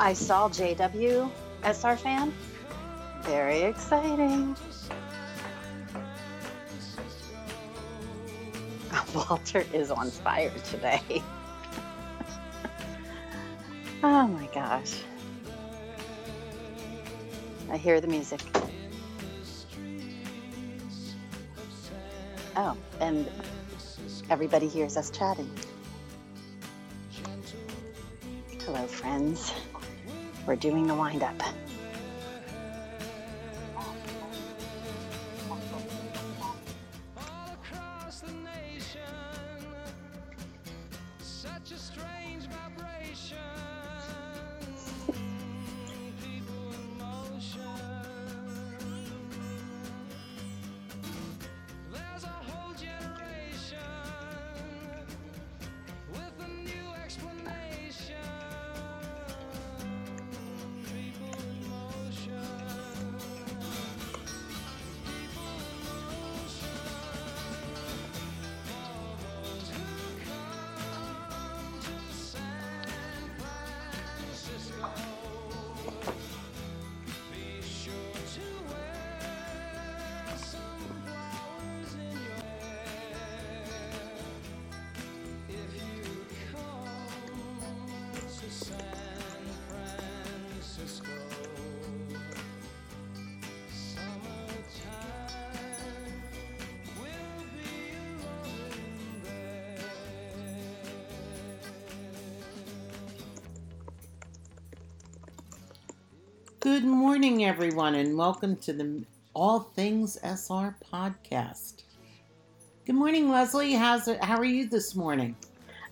I saw JW SR fan. Very exciting. Walter is on fire today. oh my gosh. I hear the music. Oh, and everybody hears us chatting. We're doing the wind up. Everyone, and welcome to the All Things SR podcast. Good morning, Leslie. How's it, how are you this morning?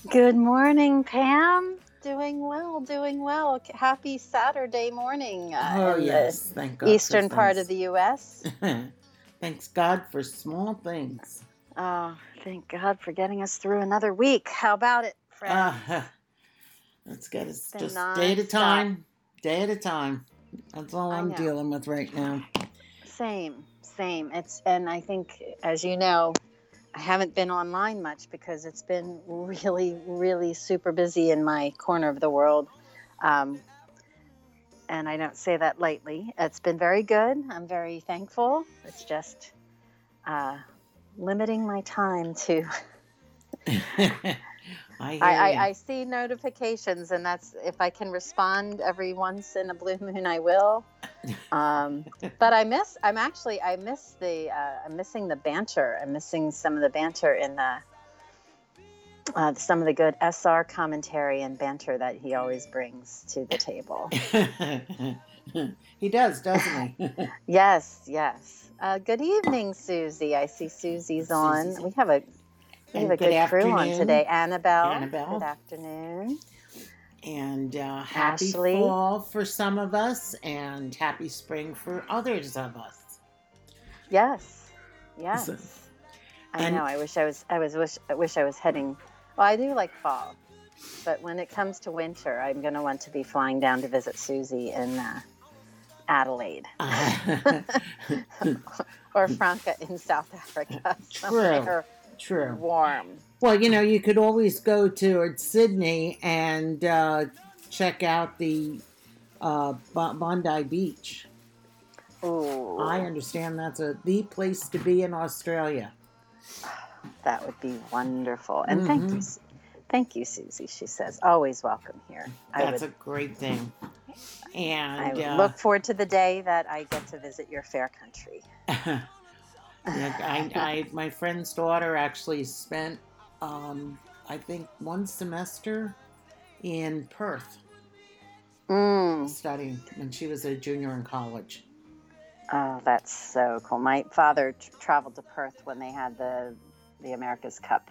Good morning, Pam. Doing well, doing well. Happy Saturday morning. uh, oh, yes. Thank God. Eastern part of the U.S. Thanks God for small things. Oh, thank God for getting us through another week. How about it, friend? Uh, let's get us just day at a time. Day at a time. That's all I'm dealing with right now. Same, same. It's and I think, as you know, I haven't been online much because it's been really, really super busy in my corner of the world. Um, and I don't say that lightly. It's been very good. I'm very thankful. It's just uh, limiting my time to. I I. I, I see notifications, and that's if I can respond every once in a blue moon, I will. Um, but I miss. I'm actually. I miss the. Uh, I'm missing the banter. I'm missing some of the banter in the. Uh, some of the good SR commentary and banter that he always brings to the table. he does, doesn't he? yes, yes. Uh, good evening, Susie. I see Susie's on. We have a we have a good, crew on afternoon. today. Annabelle. Annabelle. Good afternoon. And uh, happy Ashley. fall for some of us, and happy spring for others of us. Yes. Yes. So- I know. I wish I was. I was. Wish. I wish I was heading. Well, I do like fall, but when it comes to winter, I'm going to want to be flying down to visit Susie in uh, Adelaide or Franca in South Africa. Somewhere True. warm. Well, you know, you could always go to Sydney and uh, check out the uh, Bondi Beach. Ooh, I understand that's a the place to be in Australia. that would be wonderful. And thank you, Mhm. Thank you, Susie. She says always welcome here. That's would. a great thing. And I uh, look forward to the day that I get to visit your fair country. I, I, my friend's daughter actually spent, um, I think, one semester in Perth Mm. studying when she was a junior in college. Oh, that's so cool. My father t- traveled to Perth when they had the the America's Cup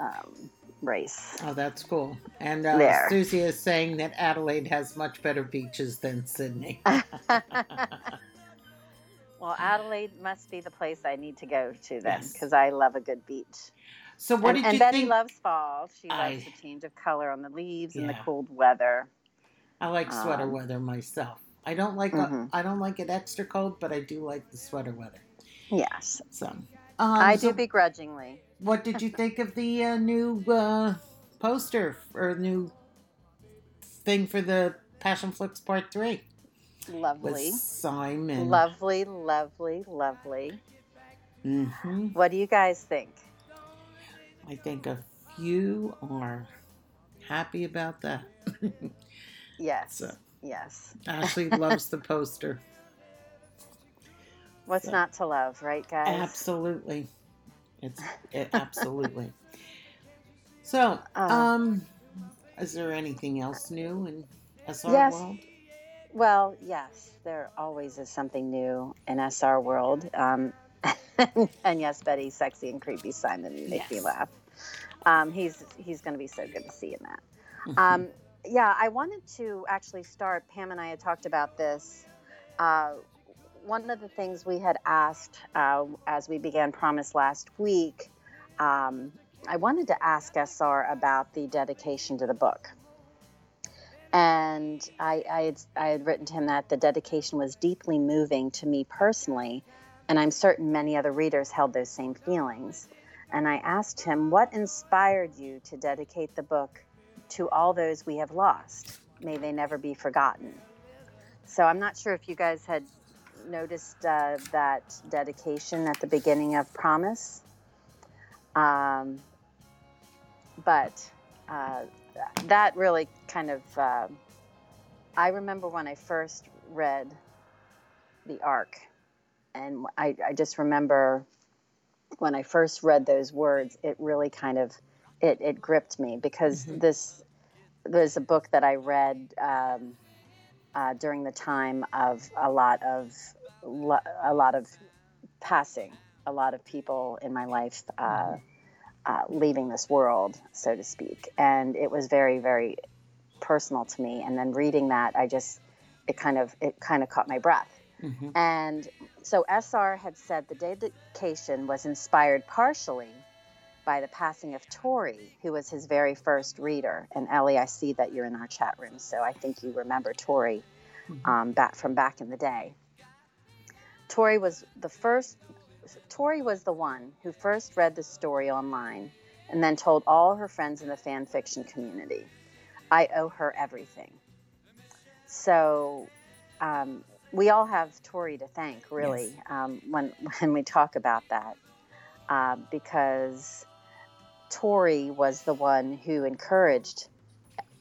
um, race. Oh, that's cool. And uh, There. Susie is saying that Adelaide has much better beaches than Sydney. well, Adelaide must be the place I need to go to then, Yes. because I love a good beach. so, what and did and you Betty think? loves fall. She likes I- the change of color on the leaves and the cold weather. I like sweater um, weather myself. I don't like Mhm. I don't like it extra cold, but I do like the sweater weather. Yes, So, um, I do begrudgingly. What did you think of the uh, new uh, poster or new thing for the Passionflix Part 3 with Lovely. Simon. Lovely, lovely, lovely. hmm What do you guys think? I think a few are happy about that. Yes. So. Yes. Ashley loves the poster. What's So- not to love, right, guys? Absolutely. It's it, absolutely. So, Uh, um, is there anything else new in SR Yes. World? Well, yes, there always is something new in SR world. Um, and yes, Betty, sexy and creepy Simon make me laugh. Um, he's he's going to be so good to see in that. Mhm. Um, yeah, I wanted to actually start. Pam and I had talked about this. Uh, one of the things we had asked uh, as we began Promise last week, um, I wanted to ask SR about the dedication to the book. And I, I, had, I had written to him that the dedication was deeply moving to me personally, and I'm certain many other readers held those same feelings. And I asked him, What inspired you to dedicate the book to all those we have lost? May they never be forgotten. So I'm not sure if you guys had noticed uh, that dedication at the beginning of Promise. Um, but uh, that really kind of, uh, I remember when I first read The Ark, and I, I just remember when I first read those words, it really kind of, it, it gripped me because Mhm. this was a book that I read um, uh, during the time of a lot of, lo- a lot of passing, a lot of people in my life uh, uh, leaving this world, so to speak. And it was very, very personal to me. And then reading that, I just, it kind of, it kind of caught my breath. Mhm. And so SR had said the dedication was inspired partially by the passing of Tori, who was his very first reader. And Ellie, I see that you're in our chat room, so I think you remember Tori Mhm. um, back from back in the day. Tori was the first. Tori was the one who first read the story online and then told all her friends in the fan fiction community. I owe her everything. So um, we all have Tori to thank, really, um, when when we talk about that, uh, because Tori was the one who encouraged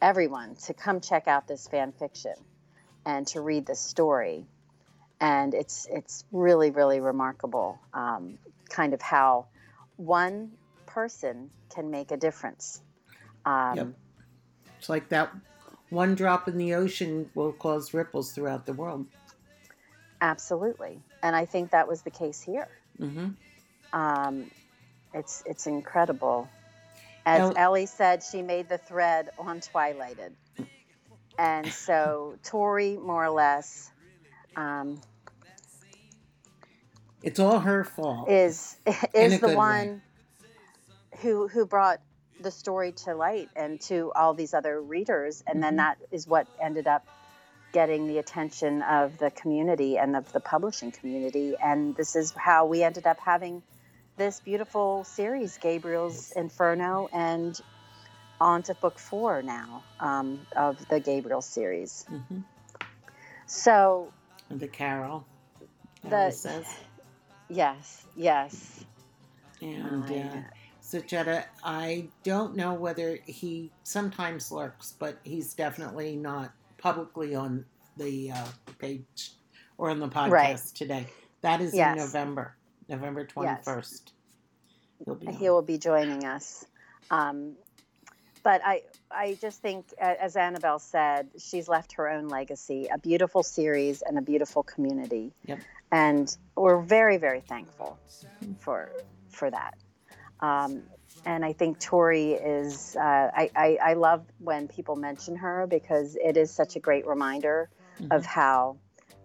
everyone to come check out this fan fiction and to read this story. And it's it's really really remarkable, um, kind of how one person can make a difference. Um, Yep. It's like that one drop in the ocean will cause ripples throughout the world. Absolutely, and I think that was the case here. Mm-hmm. Um, it's it's incredible. As Now- Ellie said, she made the thread on Twilighted, and so Tori, more or less, um, It's all her fault. is In is the good way. one who who brought the story to light and to all these other readers, and Mhm. then that is what ended up getting the attention of the community and of the publishing community, and this is how we ended up having this beautiful series, Gabriel's Inferno, and on to book four now um, of the Gabriel series. hmm So the Carol. The- says. yes, yes. And I- uh, so Jetta, I don't know whether he sometimes lurks, but he's definitely not publicly on the uh, page or on the podcast Right. today. That is Yes. in November, November twenty first. He'll be. he will be joining us. Um, but I, I just think, as Annabelle said, she's left her own legacy, a beautiful series and a beautiful community. Yep. And we're very, very thankful for for that. Um, and I think Tori is. Uh, I, I I love when people mention her because it is such a great reminder of Mhm. how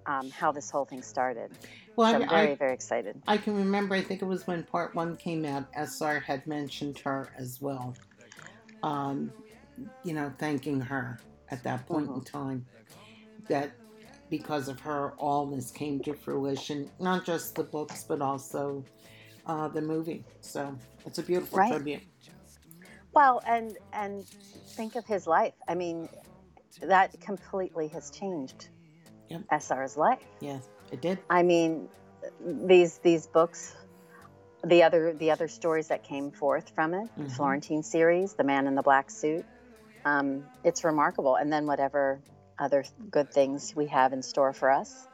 um, how this whole thing started. Well, So I'm very, I, very excited. I can remember. I think it was when part one came out. SR had mentioned her as well. Um, you know, thanking her at that point in time. That because of her, all this came to fruition. Not just the books, but also uh, the movie. So it's a beautiful Right. tribute. Well, and and think of his life. I mean, that completely has changed Yep. SR's life. Yes, it did. I mean, these these books, the other the other stories that came forth from it, Mhm. Florentine series, The Man in the Black Suit, um, it's remarkable. And then whatever other good things we have in store for us.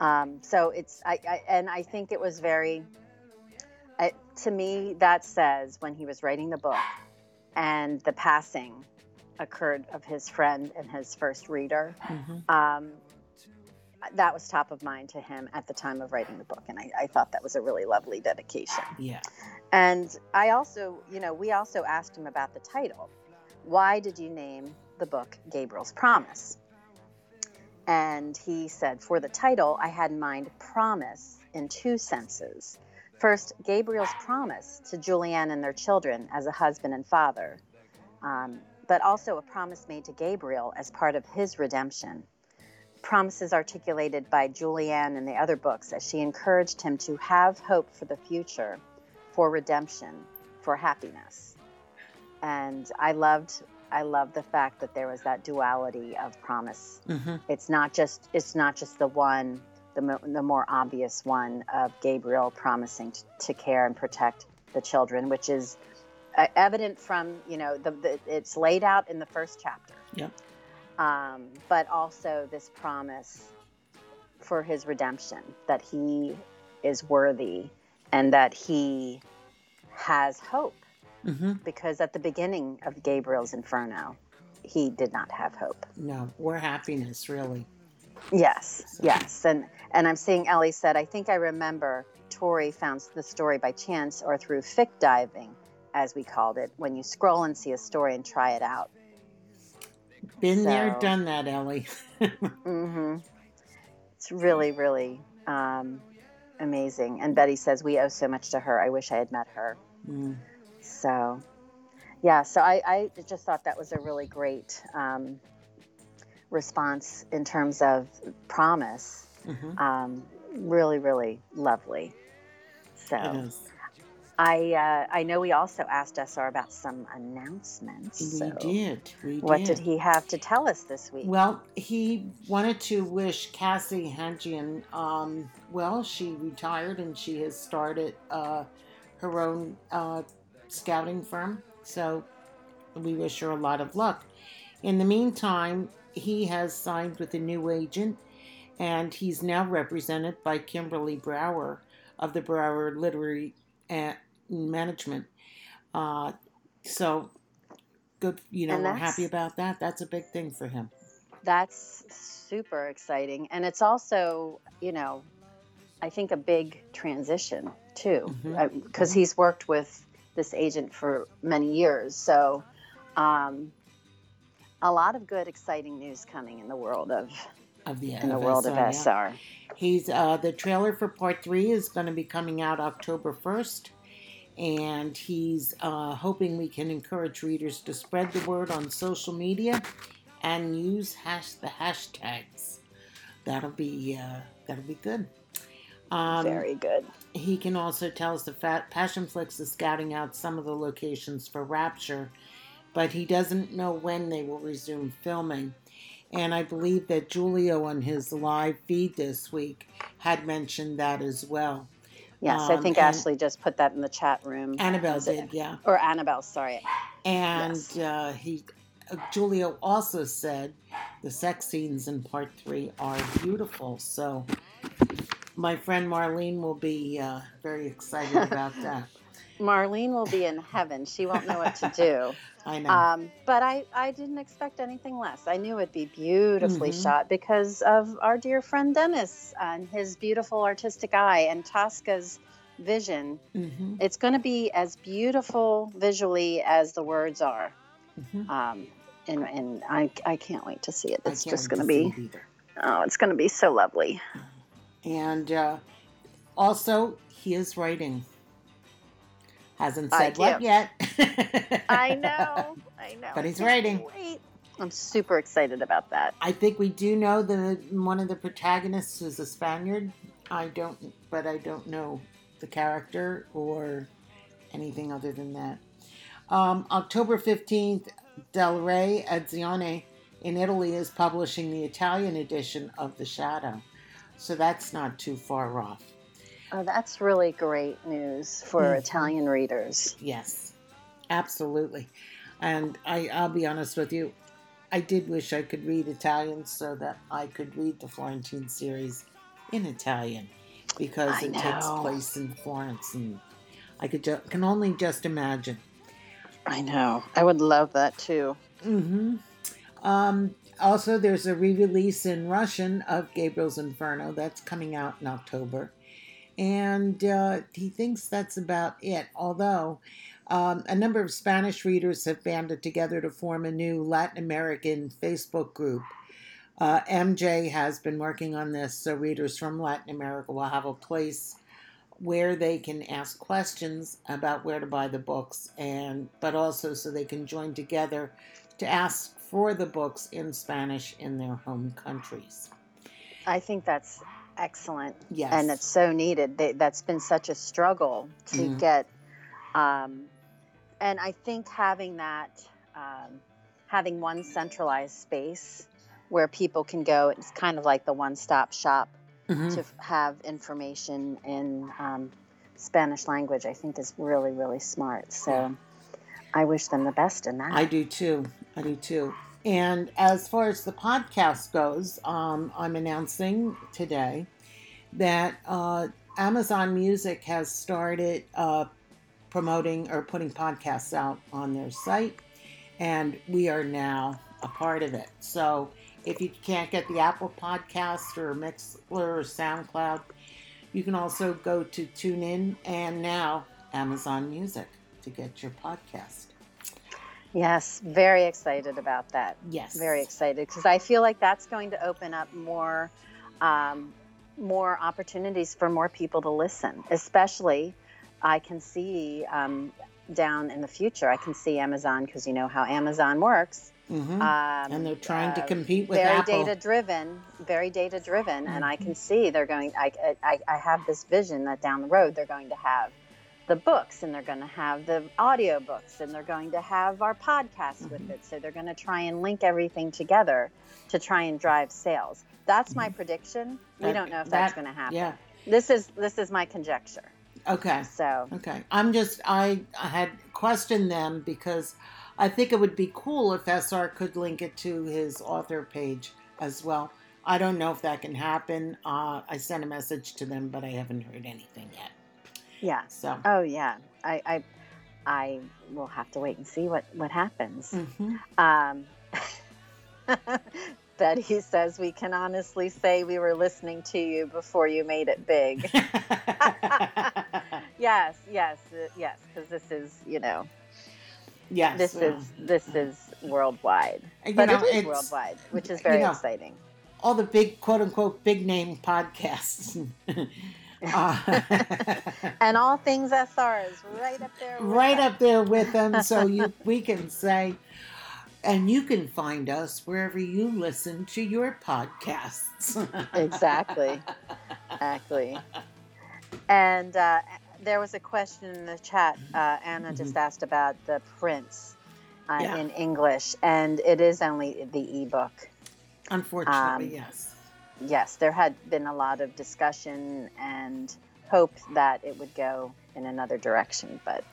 Um, so it's I, I and I think it was very. I, to me, that says when he was writing the book, and the passing occurred of his friend and his first reader hmm um, that was top of mind to him at the time of writing the book and I, I thought that was a really lovely dedication. Yeah. and i also you know we also asked him about the title. Why did you name the book gabriel's promise? And he said for the title i had in mind promise in two senses. First gabriel's promise to julianne and their children as a husband and father um, but also a promise made to gabriel as part of his redemption promises articulated by Julianne in the other books as she encouraged him to have hope for the future, for redemption, for happiness. And I loved I loved the fact that there was that duality of promise. hmm It's not just it's not just the one the, mo- the more obvious one of Gabriel promising t- to care and protect the children, which is uh, evident from you know the, the it's laid out in the first chapter Yep. Um, but also this promise for his redemption that he is worthy and that he has hope hmm because at the beginning of Gabriel's Inferno, he did not have hope. No, or happiness, really. Yes, yes, and and I'm seeing Ellie said I think I remember Tori found the story by chance or through fic diving, as we called it, when you scroll and see a story and try it out. Been there, done that, Ellie. mm-hmm. It's really, really um, amazing. And Betty says, We owe so much to her. I wish I had met her. Mm. So, yeah, so I, I just thought that was a really great um, response in terms of promise. hmm Um, really, really lovely. So. I uh, I know we also asked SR about some announcements. We So did. We What did. did he have to tell us this week? Well, he wanted to wish Cassie Hangian, um, well, she retired and she has started uh, her own uh, scouting firm. So we wish her a lot of luck. In the meantime, he has signed with a new agent and he's now represented by Kimberly Brower of the Brower Literary uh, Management. Uh, so good, you know, we're happy about that. That's a big thing for him. That's super exciting. And it's also, you know, I think a big transition too, because he's worked with this agent for many years. So, um, a lot of good, exciting news coming in the world of of the in the world of SR, yeah. He's uh, the trailer for part three is going to be coming out October first, and he's uh, hoping we can encourage readers to spread the word on social media and use hash the hashtags. That'll be uh, that'll be good. Um, Very good. he can also tell us the Fat Passionflix is scouting out some of the locations for Rapture, but he doesn't know when they will resume filming. And I believe that Julio on his live feed this week had mentioned that as well. Yes, I Um, think Ashley just put that in the chat room. Annabelle did, yeah. Or Annabelle, sorry. And Yes. uh, he, uh, Julio also said the sex scenes in part three are beautiful. So my friend Marlene will be uh, very excited about that. Marlene will be in heaven. She won't know what to do. I know. Um, but I, I didn't expect anything less. I knew it'd be beautifully Mhm. shot because of our dear friend Dennis and his beautiful artistic eye and Tosca's vision. hmm It's going to be as beautiful visually as the words are. hmm Um, and and I, I can't wait to see it. It's just going to be, oh, it's going to be so lovely. And uh, also, he is writing. Hasn't said what yet. I know. I know. But he's writing. Wait. I'm super excited about that. I think we do know that one of the protagonists is a Spaniard. I don't, but I don't know the character or anything other than that. Um, October 15th, Del Rey Azione in Italy is publishing the Italian edition of The Shadow. So that's not too far off. Oh, that's really great news for Mhm. Italian readers. Yes, absolutely. And I, I'll be honest with you, I did wish I could read Italian so that I could read the Florentine series in Italian because I it takes place in Florence, and I could ju- can only just imagine. I know. I would love that too. hmm Um, also, there's a re-release in Russian of Gabriel's Inferno that's coming out in October, and uh, he thinks that's about it. Although um, a number of Spanish readers have banded together to form a new Latin American Facebook group. Uh, MJ has been working on this, so readers from Latin America will have a place where they can ask questions about where to buy the books, and but also so they can join together to ask for the books in Spanish in their home countries. I think that's excellent. Yes, and it's so needed. They, that's been such a struggle to Mhm. get, um, and I think having that, um, having one centralized space where people can go, it's kind of like the one-stop shop Mhm. to have information in um, Spanish language. I think is really, really smart. So, Yeah. I wish them the best in that. I do too. I do too. And as far as the podcast goes, um, I'm announcing today that uh, Amazon Music has started uh, promoting or putting podcasts out on their site, and we are now a part of it. So if you can't get the Apple Podcast or Mixlr or SoundCloud, you can also go to TuneIn and now Amazon Music to get your podcast. Yes, very excited about that. Yes. very excited because I feel like that's going to open up more um, more opportunities for more people to listen. Especially, I can see um, down in the future. I can see Amazon because you know how Amazon works. hmm Um, and they're trying to uh, compete with very Apple. data driven, very data driven, and I Mhm. can see they're going. I, I I have this vision that down the road they're going to have the books and they're going to have the audio books and they're going to have our podcast with Mhm. it. So they're going to try and link everything together to try and drive sales. That's my prediction. We don't know if Mm-hmm. that- that's going to happen. Yeah. This is this is my conjecture. Okay. So Okay. I'm just I, I had questioned them because I think it would be cool if SR could link it to his author page as well. I don't know if that can happen. Uh, I sent a message to them, but I haven't heard anything yet. Yeah. So. Oh yeah. I I I will have to wait and see what what happens. mhm. Um, Betty says we can honestly say we were listening to you before you made it big. yes, yes, uh, yes, because this is, you know, yes. this is this is worldwide, you but know, it is it's- worldwide, which is you very know, exciting. all the big quote unquote big name podcasts. Uh, And all things SR is right up there. with right us. up there with them so you we can say and you can find us wherever you listen to your podcasts Exactly. Exactly. And uh, there was a question in the chat. Uh, Anna just asked about the prints uh, Mm-hmm. Yeah. in English, and it is only the ebook. unfortunately Um, yes Yes, there had been a lot of discussion and hope that it would go in another direction, but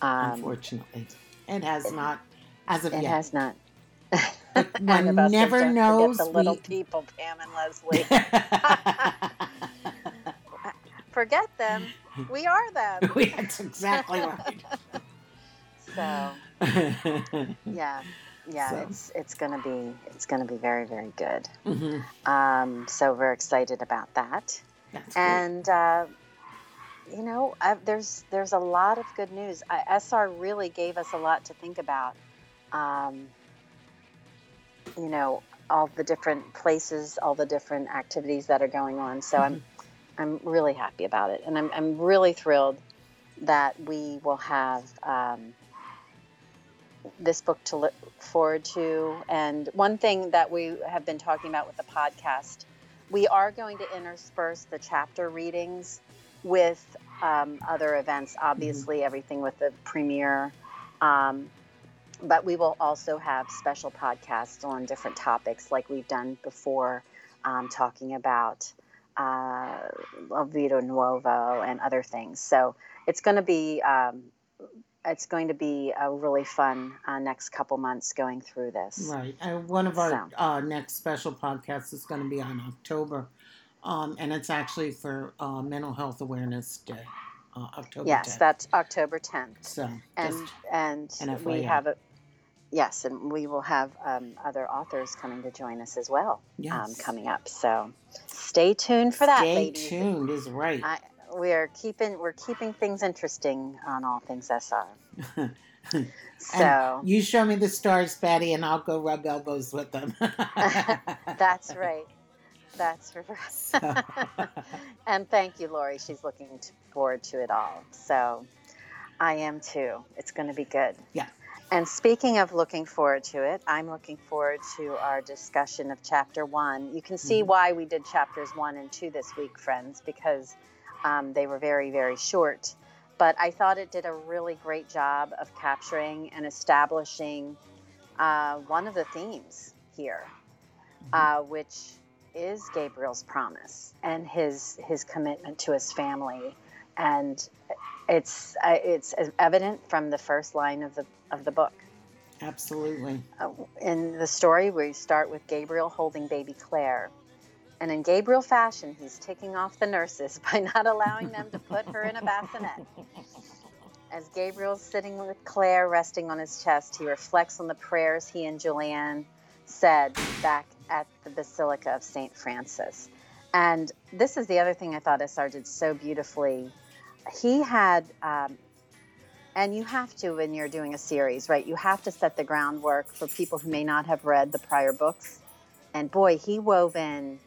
um, unfortunately it has not as of it yet It has not. One Annabelle says, never "Don't knows the little we- people, Pam and Leslie. Forget them. We are them. that's exactly right So yeah, yeah, So. it's it's gonna be it's gonna be very very good. Mhm. Um, so we're excited about that, That's and uh, you know, I, there's there's a lot of good news. I, SR really gave us a lot to think about. Um, you know, all the different places, all the different activities that are going on. So I'm I'm really happy about it, and I'm I'm really thrilled that we will have. Um, this book to look forward to. And one thing that we have been talking about with the podcast, we are going to intersperse the chapter readings with um, other events. Obviously, everything with the premiere. Um, but we will also have special podcasts on different topics like we've done before, um, talking about uh, Vita Nuova and other things. So it's going to be um, it's going to be a really fun uh, next couple months going through this. Right. And one of our So. uh, next special podcasts is going to be on October. Um, and it's actually for uh, Mental Health Awareness Day, uh, October Yes, 10th. that's October 10th. so, and and an we have a yes and we will have um, other authors coming to join us as well um, yes. coming up so stay tuned for that Stay ladies tuned is right. I, we're keeping we're keeping things interesting on all things sr so. you show me the stars, Patty, and I'll go rub elbows with them. that's right. That's right So, and thank you lori. She's looking forward to it all. So i am too. It's going to be good. Yeah. and speaking of looking forward to it i'm looking forward to our discussion of chapter one. You can see Mhm. why we did chapters one and two this week friends because um, they were very very short but i thought it did a really great job of capturing and establishing uh, one of the themes here uh, which is Gabriel's promise and his his commitment to his family, and it's uh, it's evident from the first line of the of the book. absolutely. Uh, in the story, we start with Gabriel holding baby Claire, and in Gabriel fashion, he's ticking off the nurses by not allowing them to put her in a bassinet. As Gabriel's sitting with Claire resting on his chest, he reflects on the prayers he and Julianne said back at the Basilica of St. Francis. And this is the other thing I thought SR did so beautifully. He had, um, and you have to when you're doing a series, right? You have to set the groundwork for people who may not have read the prior books. And boy, he wove in,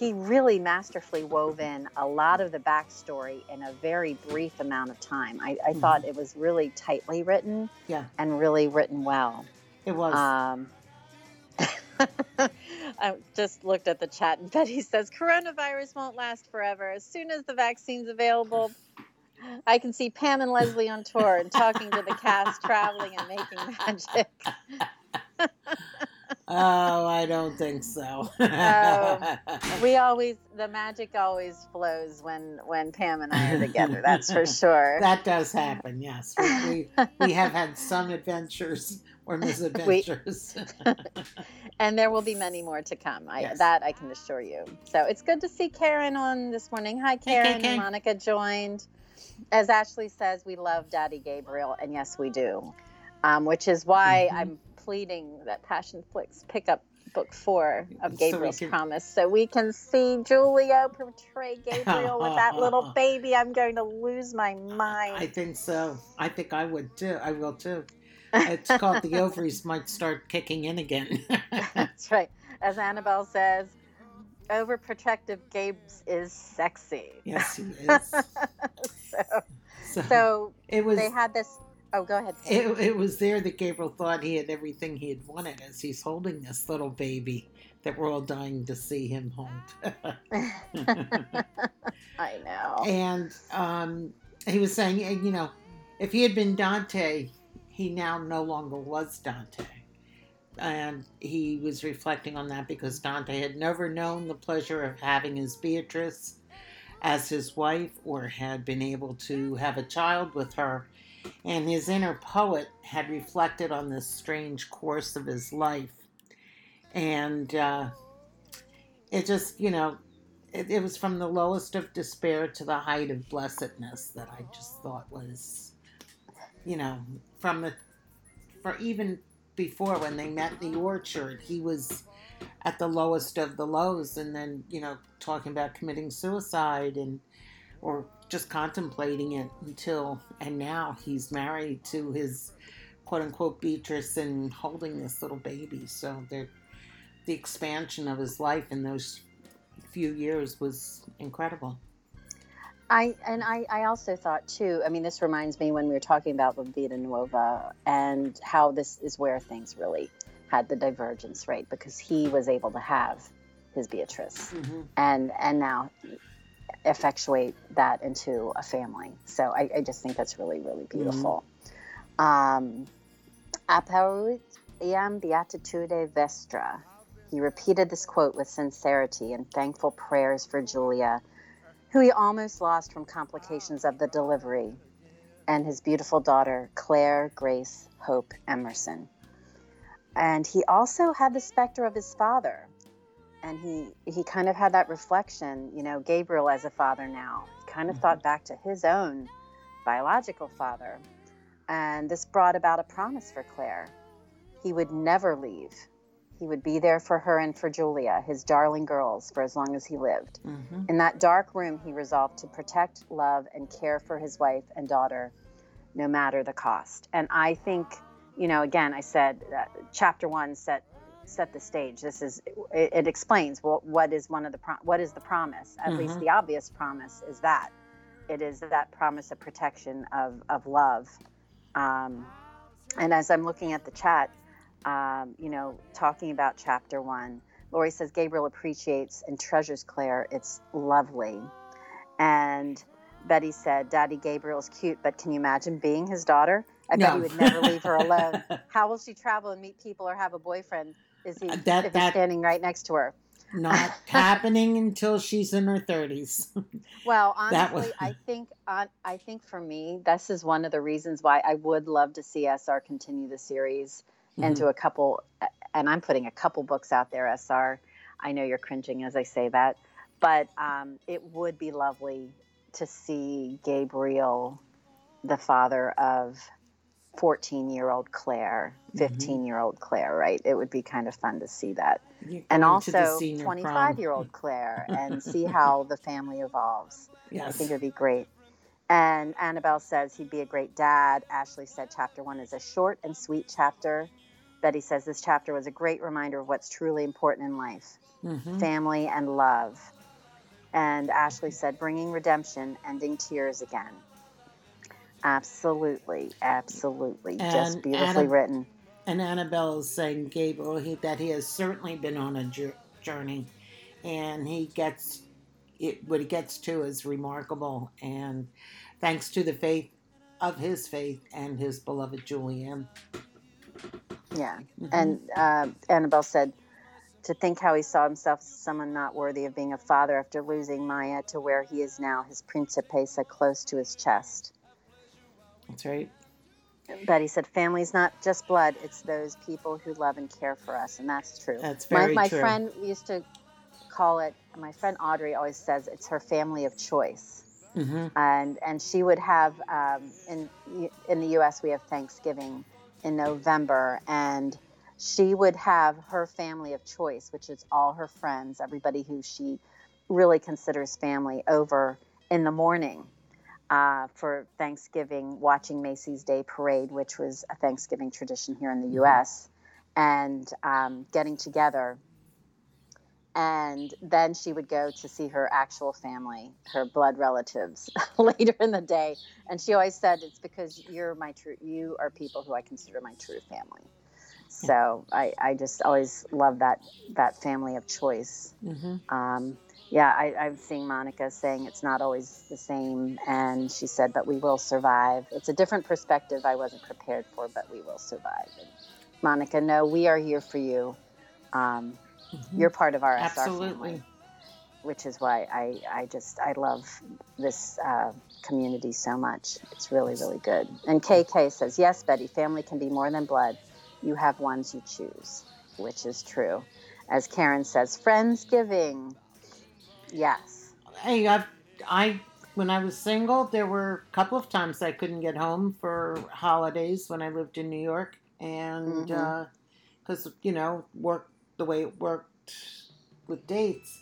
he really masterfully wove in a lot of the backstory in a very brief amount of time. I, I Mhm. thought it was really tightly written Yeah. and really written well. It was. Um, I just looked at the chat and Betty says coronavirus won't last forever. As soon as the vaccine's available, I can see Pam and Leslie on tour and talking to the cast, traveling and making magic. oh, I don't think so. Oh. We always the magic always flows when when Pam and I are together. That's for sure. that does happen, yes. We, we, we have had some adventures or misadventures. and there will be many more to come. I, Yes. That I can assure you. So it's good to see Karen on this morning. Hi, Karen. KK. Monica joined. As Ashley says, we love Daddy Gabriel, and yes, we do. Um, which is why Mhm. I'm pleading that Passion Flicks pick up book four of So Gabriel's can- Promise, so we can see Julio portray Gabriel with that little baby. I'm going to lose my mind. I think so. I think I would too. I will too. It's called the ovaries might start kicking in again. That's right. As Annabelle says, overprotective Gabes is sexy. yes, he is. so, So, so it was. they had this. Oh, go ahead. It, it was there that Gabriel thought he had everything he had wanted as he's holding this little baby that we're all dying to see him hold. I know. and um, he was saying, eh, you know, if he had been Dante, he now no longer was Dante. And he was reflecting on that because Dante had never known the pleasure of having his Beatrice as his wife or had been able to have a child with her. And his inner poet had reflected on this strange course of his life. And uh, it just, you know, it, it was from the lowest of despair to the height of blessedness that I just thought was, you know, from the, for even before when they met in the orchard, he was at the lowest of the lows, and then you know talking about committing suicide and or just contemplating it until and now he's married to his quote unquote Beatrice and holding this little baby. So the the expansion of his life in those few years was incredible. I and I, I also thought too. I mean, this reminds me when we were talking about La Vita Nuova and how this is where things really had the divergence, right? Because he was able to have his Beatrice Mm-hmm. and and now effectuate that into a family. So I, I just think that's really really beautiful. Um, Apparuit iam beatitudo vestra. He repeated this quote with sincerity and thankful prayers for Julia, who he almost lost from complications of the delivery, and his beautiful daughter, Claire Grace Hope Emerson. And he also had the specter of his father. And he, he kind of had that reflection, you know, Gabriel as a father now. He kind of Mhm. thought back to his own biological father. And this brought about a promise for Claire. He would never leave. He would be there for her and for Julia, his darling girls, for as long as he lived. hmm In that dark room, he resolved to protect, love, and care for his wife and daughter, no matter the cost. And I think, you know, again, I said chapter one set set the stage. This is it, it explains what what is one of the pro- what is the promise. At least Mhm. the obvious promise is that it is that promise of protection of of love. Um, and as I'm looking at the chat, um, you know, talking about chapter one, Lori says Gabriel appreciates and treasures Claire. It's lovely. And Betty said, Daddy Gabriel's cute, but can you imagine being his daughter? I bet he would never leave her alone. How will she travel and meet people or have a boyfriend? Is he Uh, that- if that- standing right next to her? Not happening until she's in her 30s. Well, honestly, was- I think on I think for me, this is one of the reasons why I would love to see SR continue the series Mm-hmm. into a couple. And I'm putting a couple books out there, SR. I know you're cringing as I say that, but um, it would be lovely to see Gabriel, the father of 14 year old Claire, Mhm. 15 year old Claire, right? It would be kind of fun to see that and going to the also 25 year old Claire and see how the family evolves. I think it would be great. And Annabelle says he'd be a great dad. Ashley said chapter one is a short and sweet chapter. Betty says this chapter was a great reminder of what's truly important in life Mhm. family and love. And Ashley said bringing redemption, ending tears again. Absolutely, absolutely. Just beautifully Annab- written. And Annabelle is saying Gabriel he, that he has certainly been on a jour- journey, and he gets it. What he gets to is remarkable, and thanks to the faith of his faith and his beloved Julianne. Yeah. Mhm. And uh, Annabelle said, to think how he saw himself as someone not worthy of being a father after losing Maia to where he is now, his principessa close to his chest. That's right. Betty said, family's not just blood, it's those people who love and care for us. And that's true. That's my very my true. friend used to call it, my friend Audrey always says it's her family of choice. hmm and and she would have um, in in the U.S. we have Thanksgiving in November, and she would have her family of choice, which is all her friends, everybody who she really considers family, over in the morning uh, for Thanksgiving, watching Macy's Day Parade, which was a Thanksgiving tradition here in the U.S., and um, getting together and then she would go to see her actual family, her blood relatives, later in the day. And she always said, "It's because you're my true. You are people who I consider my true family." So I, I just always love that that family of choice. hmm Um, yeah, I, I'm seeing Monica saying it's not always the same, and she said, "But we will survive." It's a different perspective I wasn't prepared for, but we will survive. And Monica, no, we are here for you. Um, you're part of our SR family Absolutely. which is why I, I just I love this uh, community so much. It's really really good. And KK says yes, Betty. Family can be more than blood. You have ones you choose, which is true. As Karen says, friendsgiving. Yes. Hey, I, I when I was single, there were a couple of times I couldn't get home for holidays when I lived in New York, and because you know work the way it worked with dates,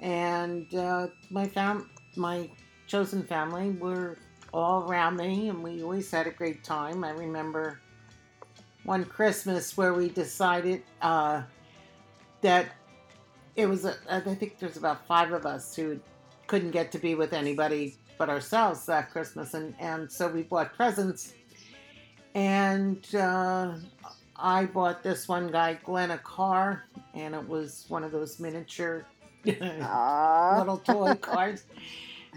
and uh, my fam, my chosen family were all around me, and we always had a great time. I remember one Christmas where we decided uh, that it was a, I think there's about five of us who couldn't get to be with anybody but ourselves that Christmas, and and so we bought presents, and uh, I bought this one guy Glenn a car, and it was one of those miniature little toy cars.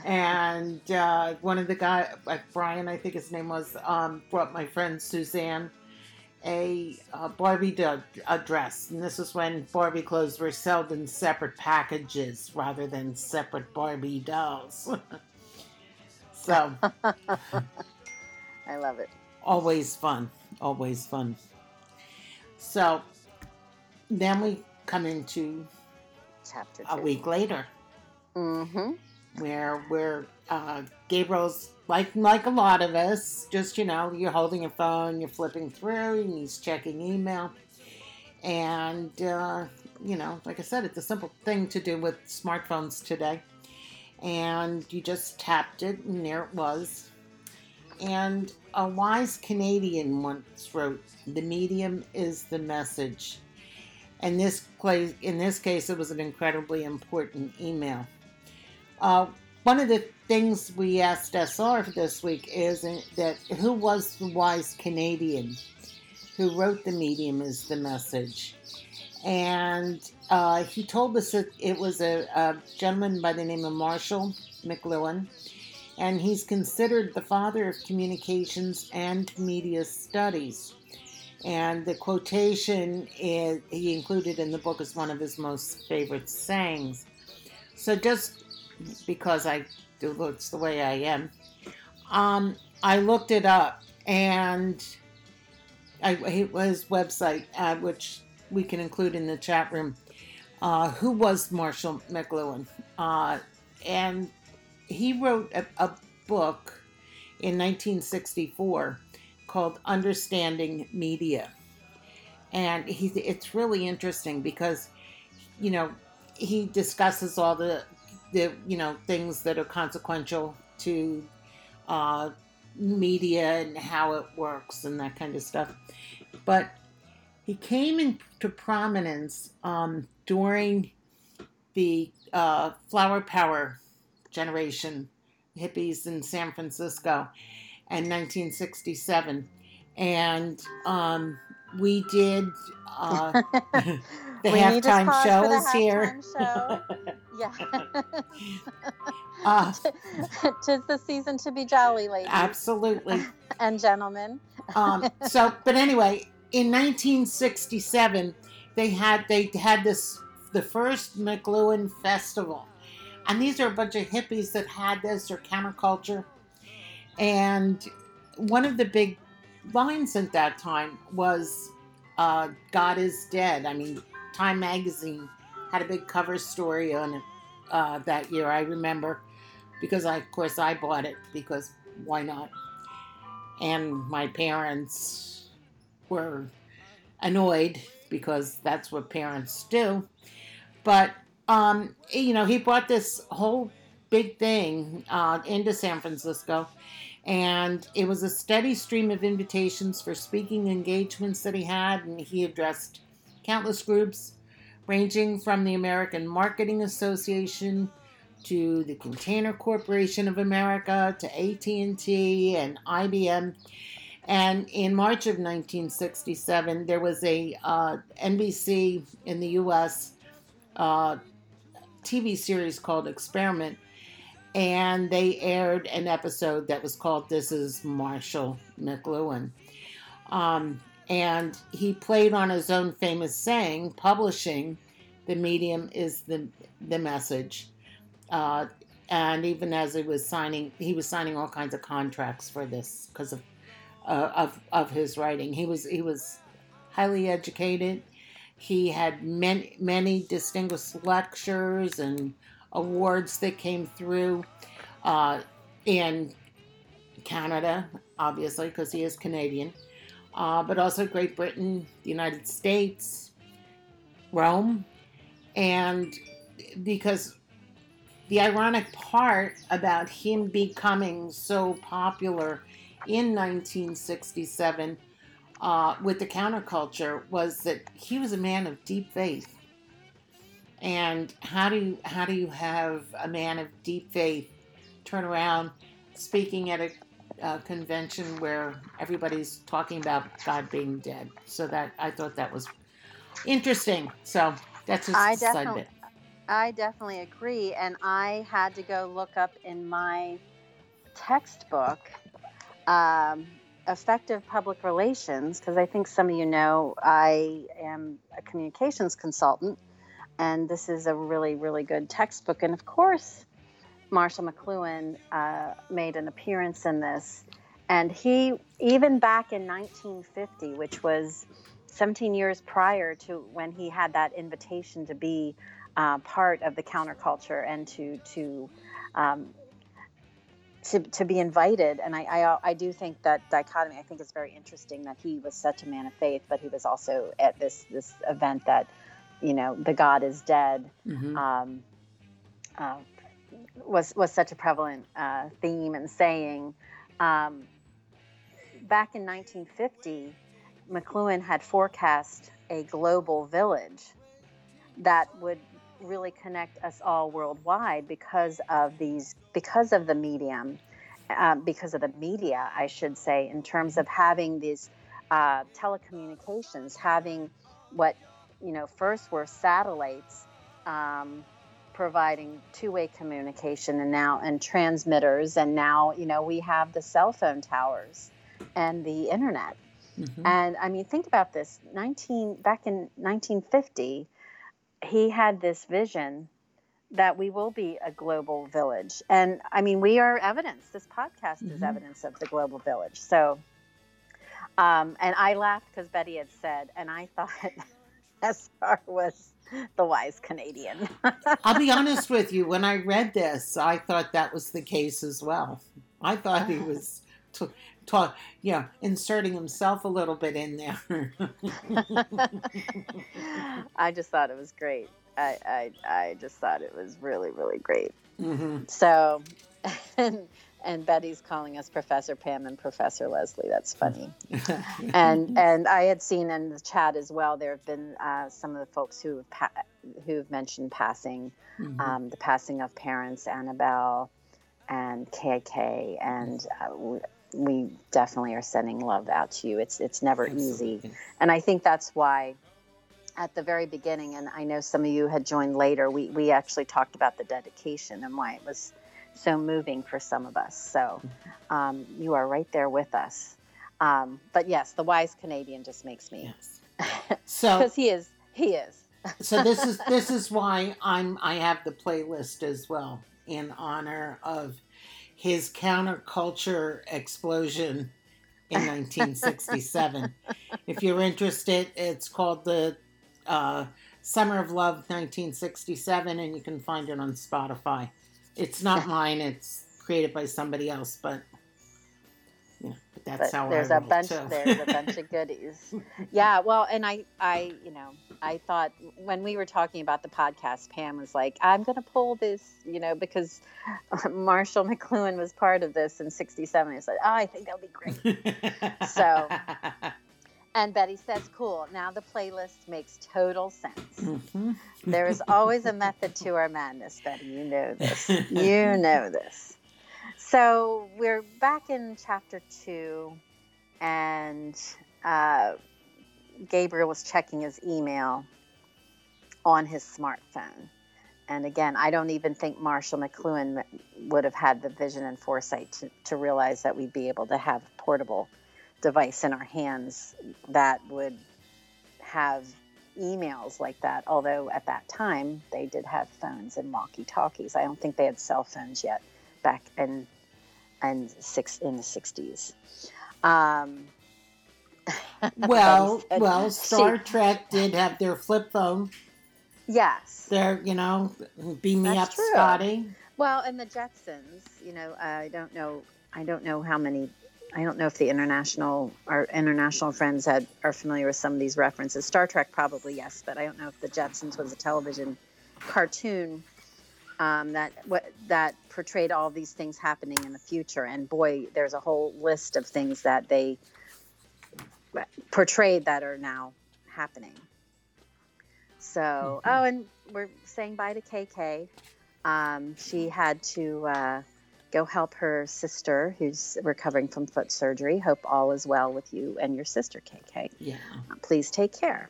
And uh, one of the guy, like Brian, I think his name was, um, brought my friend Suzanne, a, uh Barbie do- a dress, and this is when Barbie clothes were sold in separate packages rather than separate Barbie dolls. so I love it. always fun, always fun. So then we come into Chapter a week later. Mm-hmm. Where where uh, Gabriel's like like a lot of us, just you know, you're holding your phone, you're flipping through, and he's checking email, and uh, you know, like I said, it's a simple thing to do with smartphones today, and you just tapped it, and there it was. And a wise Canadian once wrote, "The medium is the message." And this in this case, it was an incredibly important email. Uh, one of the things we asked SR this week is that who was the wise Canadian who wrote the medium is the message. And uh, he told us that it was a, a gentleman by the name of Marshall McLuhan, and he's considered the father of communications and media studies. And the quotation is, he included in the book is one of his most favorite sayings. So just because I do it's the way I am. Um, I looked it up and I it was website uh, which we can include in the chat room. Uh, who was Marshall McLuhan? Uh, and he wrote a, a book in 1964 called Understanding Media, and he it's really interesting because you know he discusses all the the you know things that are consequential to uh, media and how it works and that kind of stuff. But he came into prominence um, during the uh, flower power generation, hippies in San Francisco, in 1967, and um, we did. Uh, the We halftime show is here. halftime show. Yeah. Uh, Tis the season to be jolly, ladies absolutely. and gentlemen. Um, so, but anyway, in 1967, they had they had this the first McLuhan Festival, and these are a bunch of hippies that had this or counterculture, and one of the big lines at that time was uh, "God is dead." I mean, Time magazine had a big cover story on it uh, that year. I remember because I, of course, I bought it because why not? And my parents were annoyed because that's what parents do. But um, you know, he brought this whole big thing uh, into San Francisco, and it was a steady stream of invitations for speaking engagements that he had, and he addressed countless groups, ranging from the American Marketing Association to the Container Corporation of America to AT&T and IBM. And in March of 1967, there was a uh, NBC in the U.S. Uh, TV series called Experiment, and they aired an episode that was called "This Is Marshall McLuhan." Um, and he played on his own famous saying, "Publishing, the medium is the the message." Uh, and even as he was signing, he was signing all kinds of contracts for this because of uh, of of his writing. He was he was highly educated. He had many many distinguished lectures and awards that came through uh, in Canada, obviously because he is Canadian, uh, but also Great Britain, the United States, Rome, and because the ironic part about him becoming so popular in 1967 uh, with the counterculture was that he was a man of deep faith. And how do you, how do you have a man of deep faith turn around speaking at a uh, convention where everybody's talking about God being dead? So that I thought that was interesting. So that's just I a side definitely- bit. I definitely agree. And I had to go look up in my textbook um, effective public relations, because I think some of you know I am a communications consultant, and this is a really, really good textbook. And of course, Marshall McLuhan uh, made an appearance in this. And he, even back in 1950, which was 17 years prior to when he had that invitation to be uh, part of the counterculture and to to um, to, to be invited. And I, I I do think that dichotomy. I think is very interesting that he was such a man of faith, but he was also at this this event that you know the God is dead. Mhm. Um, uh, was was such a prevalent uh, theme and saying. Um, back in 1950, McLuhan had forecast a global village that would really connect us all worldwide because of these because of the medium um, because of the media i should say in terms of having these uh, telecommunications having what you know first were satellites um, providing two-way communication and now and transmitters and now you know we have the cell phone towers and the internet Mhm. and I mean, think about this. 19 back in 1950, he had this vision that we will be a global village. And I mean, we are evidence. This podcast is Mhm. evidence of the global village. So, um, and I laughed because Betty had said, and I thought SR was the wise Canadian. I'll be honest with you. When I read this, I thought that was the case as well. I thought he was, t- ta- yeah, inserting himself a little bit in there. I just thought it was great. I, I, I just thought it was really, really great. hmm So, and, and Betty's calling us Professor Pam and Professor Leslie. That's funny. And and I had seen in the chat as well. There have been uh, some of the folks who have pa- who've mentioned passing, Mhm. um, the passing of parents, Annabelle, and KK, and uh, w- we definitely are sending love out to you. It's it's never easy. And I think that's why at the very beginning, and I know some of you had joined later, we, we actually talked about the dedication and why it was so moving for some of us. So um, you are right there with us. Um, but yes, the wise Canadian just makes me, Yes. So because he is, he is. so this is this is why I'm I have the playlist as well in honor of his counterculture explosion in 1967. if you're interested, it's called the uh, Summer of Love 1967, and you can find it on Spotify. It's not mine; it's created by somebody else, but know, but that's But how there's I a roll, bunch, there's a bunch of goodies. Yeah, well, and I, I, you know, I thought when we were talking about the podcast, Pam was like, "I'm going to pull this," you know, because Marshall McLuhan was part of this in '67. I said, "Oh, I think that'll be great." So- And Betty says, "Cool. Now the playlist makes total sense. Mhm. There is always a method to our madness, Betty. You know this. You know this." So we're back in chapter two, and uh, Gabriel was checking his email on his smartphone. And again, I don't even think Marshall McLuhan would have had the vision and foresight to, to realize that we'd be able to have portable device in our hands that would have emails like that. Although at that time they did have phones and walkie-talkies. I don't think they had cell phones yet back in and six in the sixties. Um, Well, well, Star Trek did have their flip phone. yes. Their, you know, beam me That's up, true. Scotty. Well, and the Jetsons, you know, I don't know, I don't know how many. I don't know if the international our international friends had are familiar with some of these references. Star Trek probably yes, but I don't know if the Jetsons was a television cartoon um, that what that portrayed all these things happening in the future. And boy, there's a whole list of things that they portrayed that are now happening. So, Mhm. oh, and we're saying bye to KK. Um, she had to uh, go help her sister who's recovering from foot surgery. Hope all is well with you and your sister, KK. Yeah. Please take care.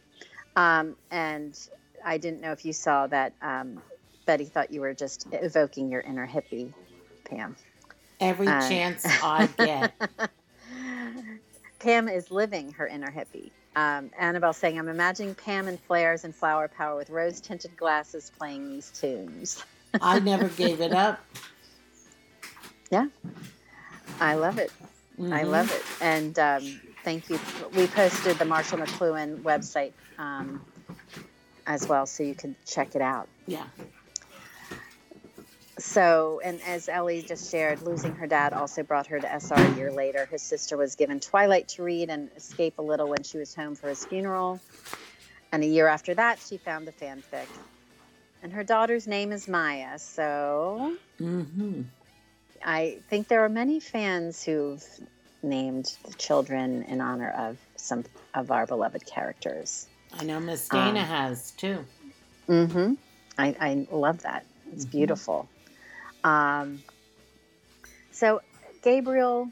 Um, and I didn't know if you saw that um, Betty thought you were just evoking your inner hippie, Pam. Every Uh, chance I get. Pam is living her inner hippie. Um, Annabelle saying, I'm imagining Pam in flares and flower power with rose tinted glasses playing these tunes. I never gave it up. I love it. I Mhm. love it. And um, thank you. We posted the Marshall McLuhan website um, as well, so you can check it out. Yeah. So, and as Ellie just shared, losing her dad also brought her to SR a year later. His sister was given Twilight to read and escape a little when she was home for his funeral. And a year after that, she found the fanfic. And her daughter's name is Maya. So hmm I think there are many fans who've named the children in honor of some of our beloved characters. I know Miss Dana Um, has too. Mm-hmm. I, I love that. It's Mhm. beautiful. Um, so Gabriel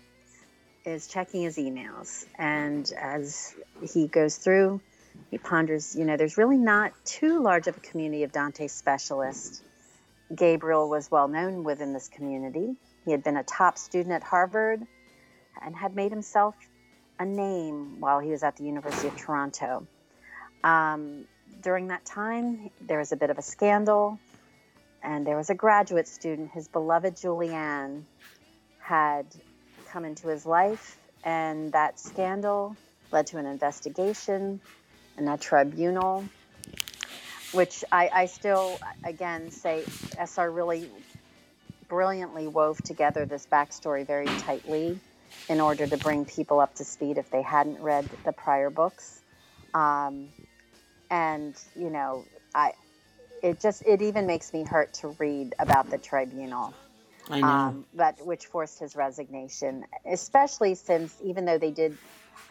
is checking his emails, and as he goes through, he ponders. You know, there's really not too large of a community of Dante specialists. Gabriel was well known within this community. He had been a top student at Harvard and had made himself a name while he was at the University of Toronto. Um, during that time, there was a bit of a scandal, and there was a graduate student, his beloved Julianne, had come into his life, and that scandal led to an investigation and a tribunal, which I, I still, again, say SR really brilliantly wove together this backstory very tightly in order to bring people up to speed if they hadn't read the prior books. Um, and you know i it just it even makes me hurt to read about the tribunal I know. um, but which forced his resignation especially since even though they did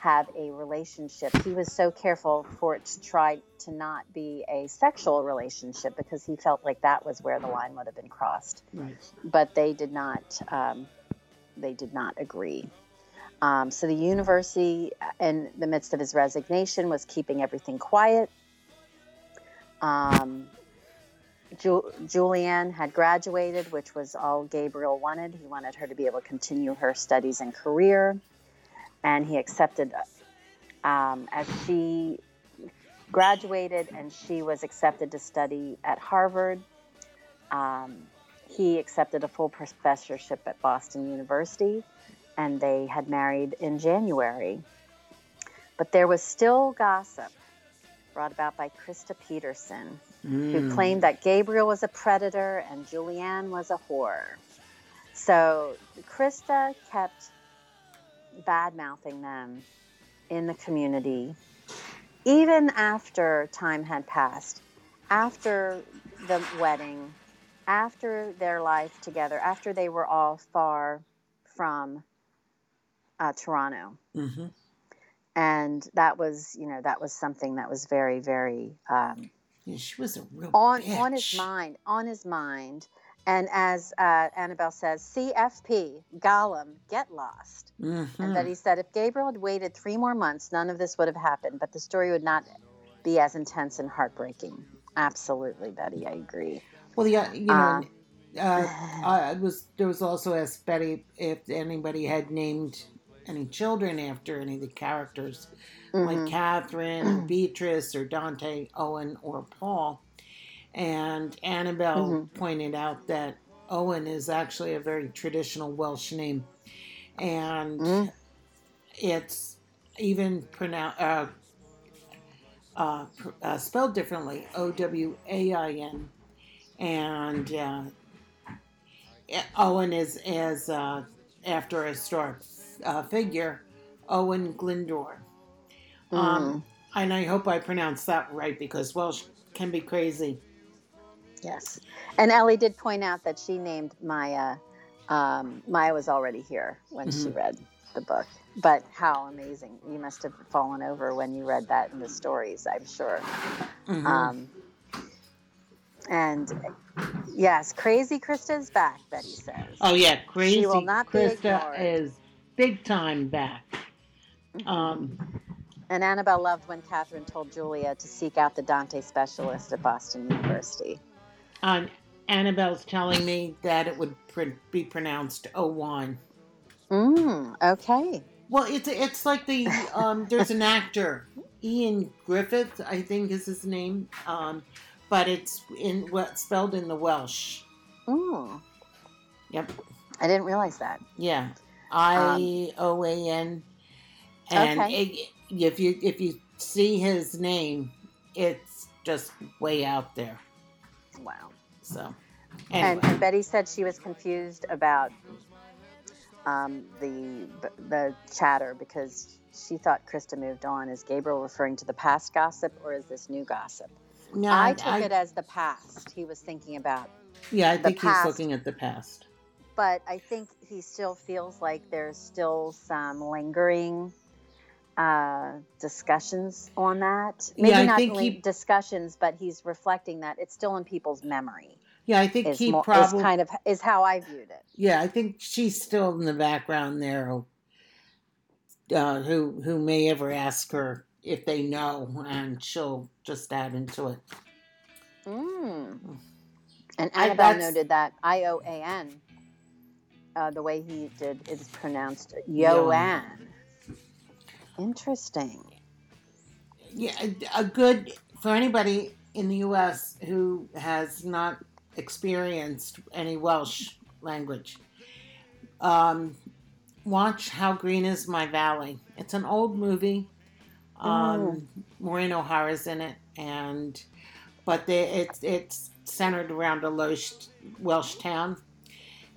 have a relationship. He was so careful for it to try to not be a sexual relationship because he felt like that was where the line would have been crossed. Right. but they did not um, they did not agree. Um, so the university in the midst of his resignation was keeping everything quiet. Um, Ju- Julianne had graduated, which was all Gabriel wanted. He wanted her to be able to continue her studies and career, and he accepted um, as she graduated and she was accepted to study at Harvard. Um, he accepted a full professorship at Boston University, and they had married in January. But there was still gossip brought about by Krista Peterson, who Mm. claimed that Gabriel was a predator and Julianne was a whore. So Krista kept bad mouthing them in the community, even after time had passed, after the wedding, after their life together, after they were all far from uh, Toronto. Hmm and that was you know that was something that was very very um, Yeah, she was a real on on his mind on his mind and as uh, annabelle says cfp gollum get lost Mhm. and that he said if gabriel had waited three more months none of this would have happened but the story would not be as intense and heartbreaking absolutely betty i agree Well, yeah, you know, Um, uh, I was there was also asked Betty if anybody had named any children after any of the characters, like Mhm. Catherine, Beatrice, or Dante, Owen, or Paul. And Annabelle Mhm. pointed out that Owen is actually a very traditional Welsh name, and Mm. it's even pronounced. Uh, uh, uh, spelled differently, O W A I N, and uh, Owen is as uh, after a historic uh, figure, Owen Glyndŵr. Mm. Um, and I hope I pronounced that right because Welsh can be crazy. Yes. And Ellie did point out that she named Maya. Um, Maya was already here when she Mhm. read the book. But how amazing. You must have fallen over when you read that in the stories, I'm sure. Mhm. Um, and yes, crazy Krista's back, Betty says. oh yeah, crazy. She will not Krista is big time back. Mhm. Um, and Annabelle loved when Catherine told Julia to seek out the Dante specialist at Boston University. And Annabelle's telling me that it would pr- be pronounced Owan. Mm, okay. Well, it's it's like the um, there's an actor, Ian Gruffudd, I think is his name, um, but it's in what spelled in the Welsh. Mm, Yep. I didn't realize that. Yeah, I O A N, and Okay. it, if you if you see his name, it's just way out there. Wow. So, And, anyway, and Betty said she was confused about um, the the chatter because she thought Krista moved on. Is Gabriel referring to the past gossip or is this new gossip? no, I took it as the past. He was thinking about, yeah, I think he's looking at the past. but I think he still feels like there's still some lingering uh, discussions on that. Maybe Yeah, I not think lin- he- discussions, but he's reflecting that it's still in people's memory. Yeah, I think he probably. kind of is how I viewed it. Yeah, I think she's still in the background there. Uh, who who may ever ask her if they know, and she'll just add into it. Mm. And I- Annabelle that's- noted that I O A N, uh, the way he did is pronounced Yoan. Interesting. Yeah, a- a good for anybody in the U.S. who has not experienced any Welsh language. Um, watch How Green Is My Valley. It's an old movie. Um, Maureen O'Hara's in it, and but they, it's it's centered around a Welsh, Welsh town.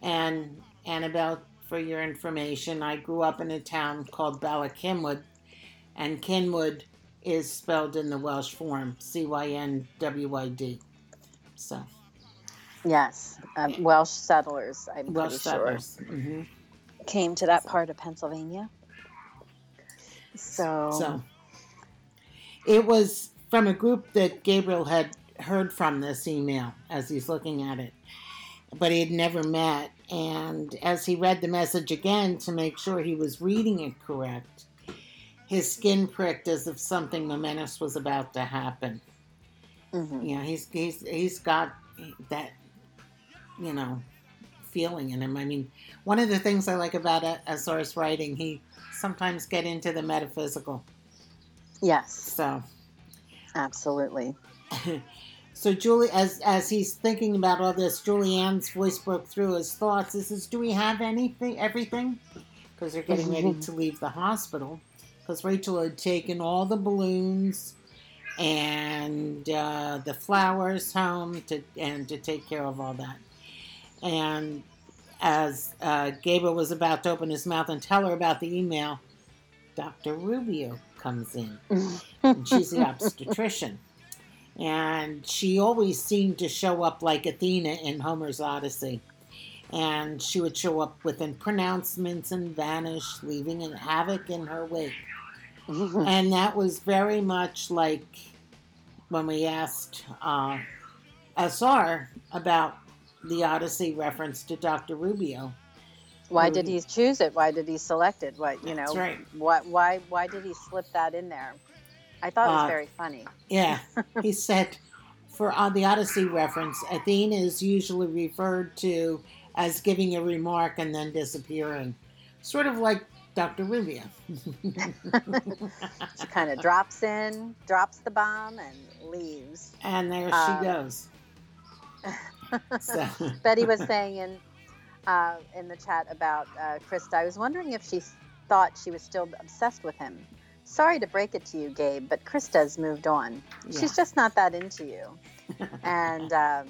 And Annabelle, for your information, I grew up in a town called Bala Cynwyd, and Cynwyd is spelled in the Welsh form C Y N W Y D. So Yes, um, Welsh settlers. I'm Welsh pretty settlers. sure came to that part of Pennsylvania. So, So it was from a group that Gabriel had heard from this email as he's looking at it, but he had never met. And as he read the message again to make sure he was reading it correct, his skin pricked as if something momentous was about to happen. mhm. Yeah, he's he's he's got that, you know, feeling in him. I mean, one of the things I like about SR's writing, he sometimes get into the metaphysical. yes, So, absolutely. so Julie, as as he's thinking about all this, Julianne's voice broke through his thoughts. He says, "Do we have anything, everything?" Because they're getting ready to leave the hospital. Because Rachel had taken all the balloons and uh, the flowers home to and to take care of all that. And as uh, Gabriel was about to open his mouth and tell her about the email, Dr. Rubio comes in. and she's the obstetrician. And she always seemed to show up like Athena in Homer's Odyssey. And she would show up within pronouncements and vanish, leaving a havoc in her wake. And that was very much like when we asked uh, SR about the Odyssey reference to Dr. Rubio. Why did he choose it? Why did he select it? What you know? Right. What? Why? Why did he slip that in there? I thought it was Uh, very funny. Yeah, he said for uh, the Odyssey reference, Athena is usually referred to as giving a remark and then disappearing, sort of like Dr. Rubio. She kind of drops in, drops the bomb, and leaves. and there Um, she goes. So, Betty was saying in uh, in the chat about uh, Krista. I was wondering if she thought she was still obsessed with him. Sorry to break it to you, Gabe, but Krista's moved on. yeah. She's just not that into you. and uh,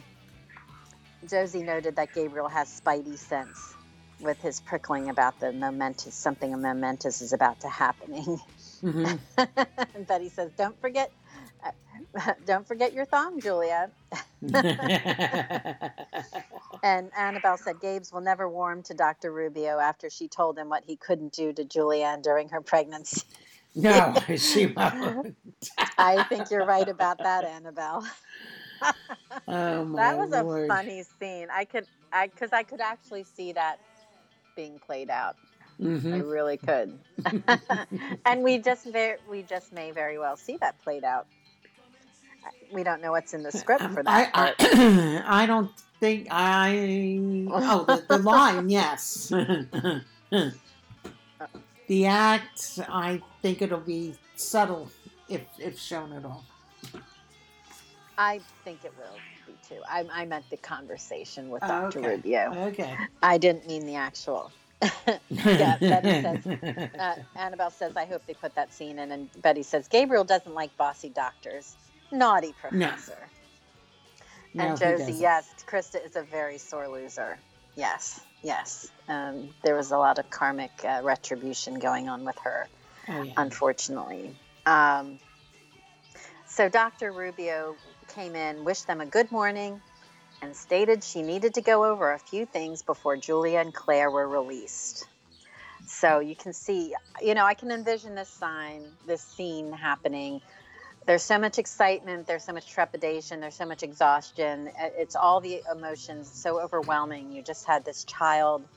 Josie noted that Gabriel has spidey sense with his prickling about the momentous something momentous is about to happening. Mhm. and Betty says, "Don't forget, uh, don't forget your thong, Julia." And Annabelle said Gabe's will never warm to Dr. Rubio after she told him what he couldn't do to Julianne during her pregnancy. No, she won't. I think you're right about that, Annabelle. Oh my that was lord. a funny scene. I could, I because I could actually see that being played out. I Mhm. really could. and we just very, we just may very well see that played out. We don't know what's in the script for that. I, I, I don't think I. Oh, the, the line, yes. The act, I think it'll be subtle if if shown at all. I think it will be too. I, I meant the conversation with Dr. okay. Rubio. Okay. I didn't mean the actual. Yeah, Betty says- Uh, Annabelle says, I hope they put that scene in. And Betty says, Gabriel doesn't like bossy doctors. Naughty professor. No, and he Josie, yes, Krista is a very sore loser. Yes, yes. Um, there was a lot of karmic uh, retribution going on with her, Oh, yeah. unfortunately. Um, so Dr. Rubio came in, wished them a good morning, and stated she needed to go over a few things before Julia and Claire were released. So you can see, you know, I can envision this sign, this scene happening. There's so much excitement, there's so much trepidation, there's so much exhaustion. Uh, It's all the emotions, so overwhelming. You just had this child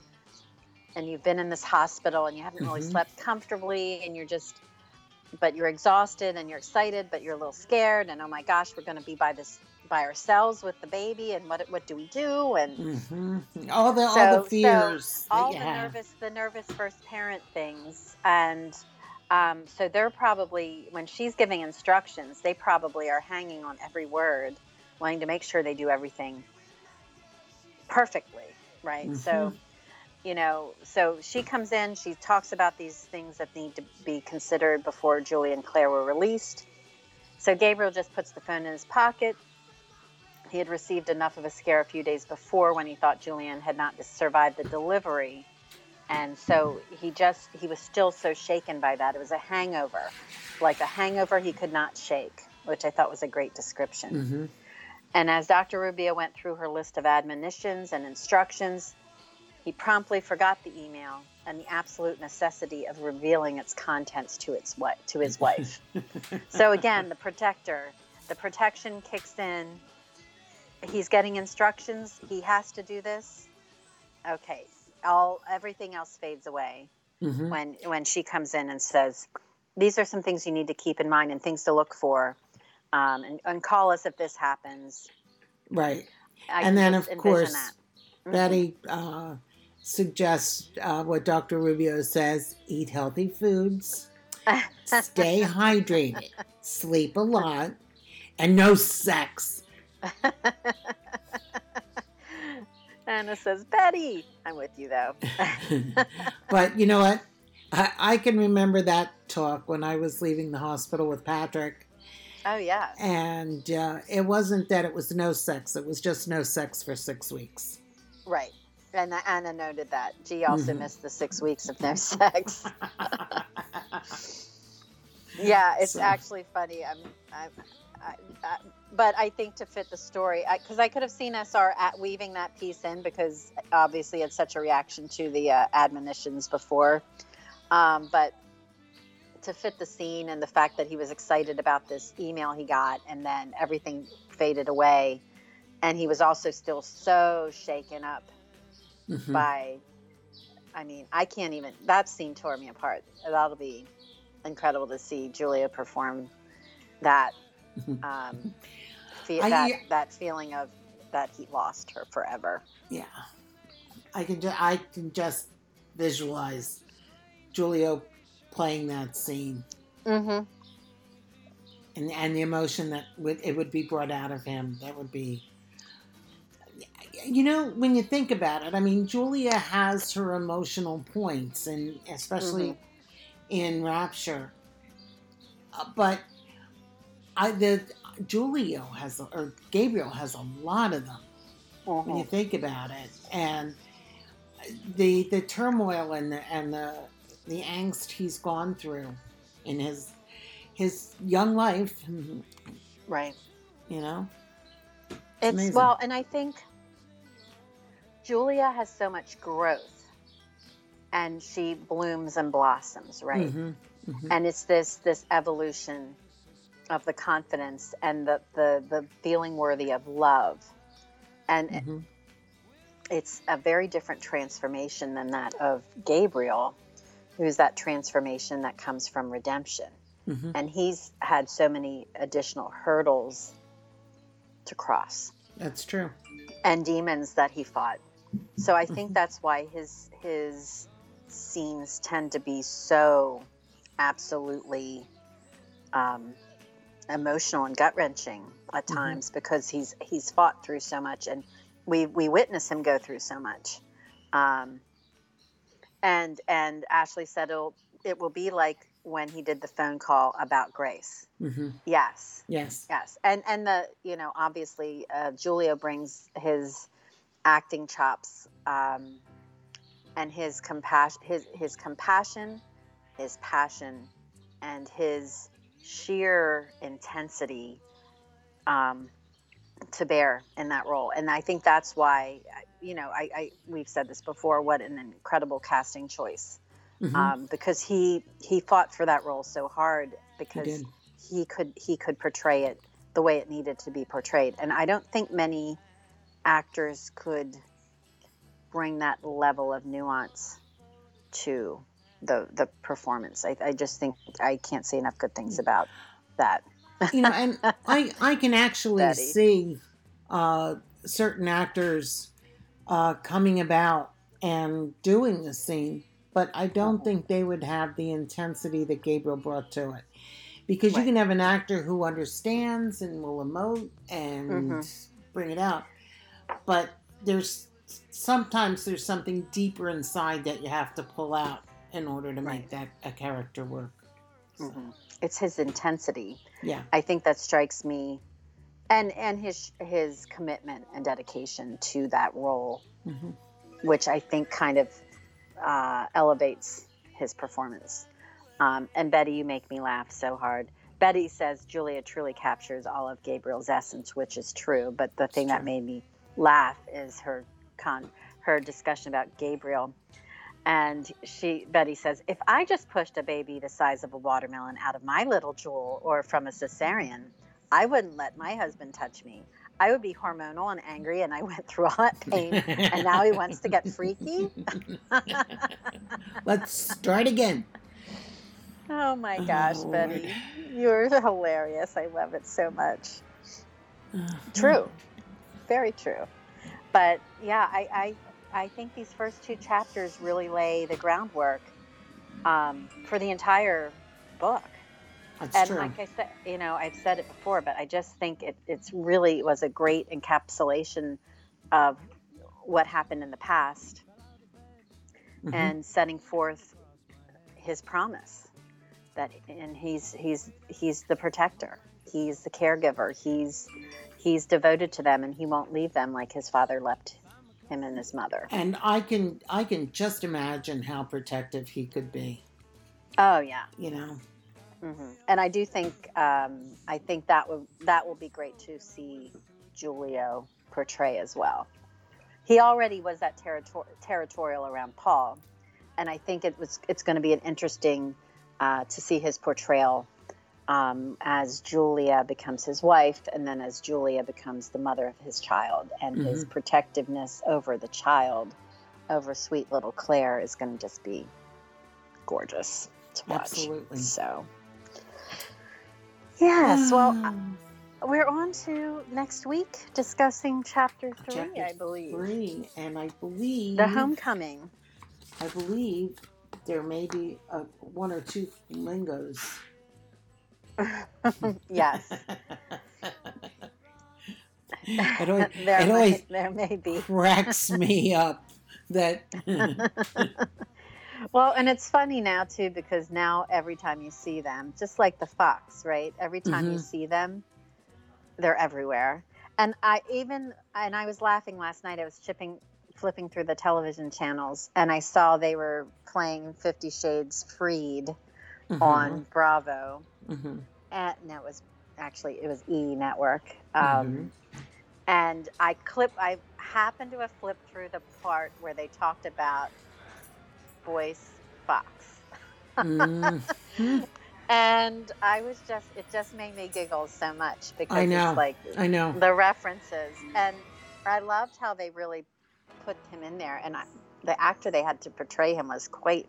and you've been in this hospital and you haven't really Mhm. slept comfortably and you're just but you're exhausted and you're excited but you're a little scared and oh my gosh we're going to be by this by ourselves with the baby and what what do we do and hmm All the all the fears that all you the nervous the nervous first parent things and um, so they're probably when she's giving instructions they probably are hanging on every word wanting to make sure they do everything perfectly right so Mhm. you know so she comes in she talks about these things that need to be considered before julie and claire were released so gabriel just puts the phone in his pocket he had received enough of a scare a few days before when he thought Julianne had not survived the delivery. And so he just, he was still so shaken by that. It was a hangover, like a hangover he could not shake, which I thought was a great description. Mhm. And as Dr. Rubio went through her list of admonitions and instructions, he promptly forgot the email and the absolute necessity of revealing its contents to its wi- to his wife. so again, the protector, the protection kicks in. He's getting instructions. He has to do this. Okay, all everything else fades away Mhm. when when she comes in and says, "These are some things you need to keep in mind and things to look for, um, and, and call us if this happens." Right. I and then, of course, that. Mhm. Betty uh, suggests uh, what Dr. Rubio says eat healthy foods, stay hydrated, sleep a lot, and no sex. Anna says, "Betty, I'm with you though." but you know what? I, I can remember that talk when I was leaving the hospital with Patrick. oh yeah, And uh, it wasn't that it was no sex, it was just no sex for six weeks. right. And Anna noted that. G also Mhm. missed the six weeks of no sex. Yeah, it's So- actually funny. I'm, I, I, I, but I think to fit the story, because I, could have seen SR at weaving that piece in because obviously it's such a reaction to the uh, admonitions before. Um, but to fit the scene and the fact that he was excited about this email he got, and then everything faded away, and he was also still so shaken up Mhm. by I mean, I can't even that scene tore me apart. That'll be incredible to see Julia perform that um fe- I- that that feeling of that he lost her forever. Yeah, I can. Ju- I can just visualize Giulio playing that scene Mm-hmm. and and the emotion that would it would be brought out of him. That would be. You know, when you think about it, I mean, Julia has her emotional points, and especially in Rapture. Uh, but I the Giulio has or Gabriel has a lot of them. when you think about it and the the turmoil and the and the the angst he's gone through in his his young life Right. you know It's amazing. well, and I think Julia has so much growth, and she blooms and blossoms, right? Mhm, mhm. and it's this this evolution of the confidence and the the, the feeling worthy of love and Mhm. it's a very different transformation than that of gabriel who's that transformation that comes from redemption Mhm. and he's had so many additional hurdles to cross that's true and demons that he fought so i think Mhm. that's why his his scenes tend to be so absolutely um, emotional and gut wrenching at Mhm. times because he's he's fought through so much and we we witness him go through so much. Um, and and Ashley said it'll it will be like when he did the phone call about Grace. hmm Yes, Yes. yes, and and the you know obviously uh, Giulio brings his acting chops um, and his compassion, his his compassion, his passion, and his sheer intensity um, to bear in that role. And I think that's why you know I, I we've said this before. What an incredible casting choice Mhm. um, because he he fought for that role so hard because did. he could he could portray it the way it needed to be portrayed and i don't think many actors could bring that level of nuance to the the performance. I, I just think i can't say enough good things about that. You know, and I I can actually see uh, certain actors uh, coming about and doing the scene, but I don't think they would have the intensity that Gabriel brought to it. Because you can have an actor who understands and will emote and Mhm. bring it out, but there's sometimes there's something deeper inside that you have to pull out in order to make that a character work. Mhm. it's his intensity Yeah. i think that strikes me and and his his commitment and dedication to that role hmm which I think kind of uh, elevates his performance. Um, and Betty, you make me laugh so hard. Betty says Julia truly captures all of Gabriel's essence, which is true. But the thing that made me laugh is her con her discussion about Gabriel. And she, Betty says, if I just pushed a baby the size of a watermelon out of my little jewel or from a cesarean, I wouldn't let my husband touch me. I would be hormonal and angry, and I went through all that pain and now he wants to get freaky. Let's start again. Oh my oh, gosh, Oh, Betty, you're hilarious. I love it so much. Uh-huh. True, very true. But yeah, I I, think these first two chapters really lay the groundwork um, for the entire book. That's and true. like I said, you know, I've said it before, but I just think it it's really was a great encapsulation of what happened in the past Mhm. and setting forth his promise that and he's he's he's the protector he's the caregiver he's he's devoted to them and he won't leave them like his father left him and his mother. And I can I can just imagine how protective he could be. oh yeah. You know. hmm and i do think um, i think that will that will be great to see Giulio portray as well. He already was that territor- territorial around paul. And i think it was it's going to be an interesting uh, to see his portrayal um, as julia becomes his wife and then as julia becomes the mother of his child and his protectiveness over the child over sweet little claire is going to just be gorgeous to watch Absolutely. so Yes, well, uh, we're on to next week discussing chapter three, chapter I believe. three, and I believe The homecoming. I believe there may be a, one or two lingos. Yes. it always, there, it may, there may be. cracks me up that Well, and it's funny now, too, because now every time you see them, just like the fox, right? Every time you Mhm. see them, they're everywhere. And I even, and I was laughing last night, I was chipping, flipping through the television channels, and I saw they were playing Fifty Shades Freed on Bravo. Mhm, and no, it was actually it was E Network. Um, mhm. And I clip I happened to have flipped through the part where they talked about voice Fox, Mhm. and I was just it just made me giggle so much because I know. it's like I know. the references, and I loved how they really put him in there, and I, the actor they had to portray him was quite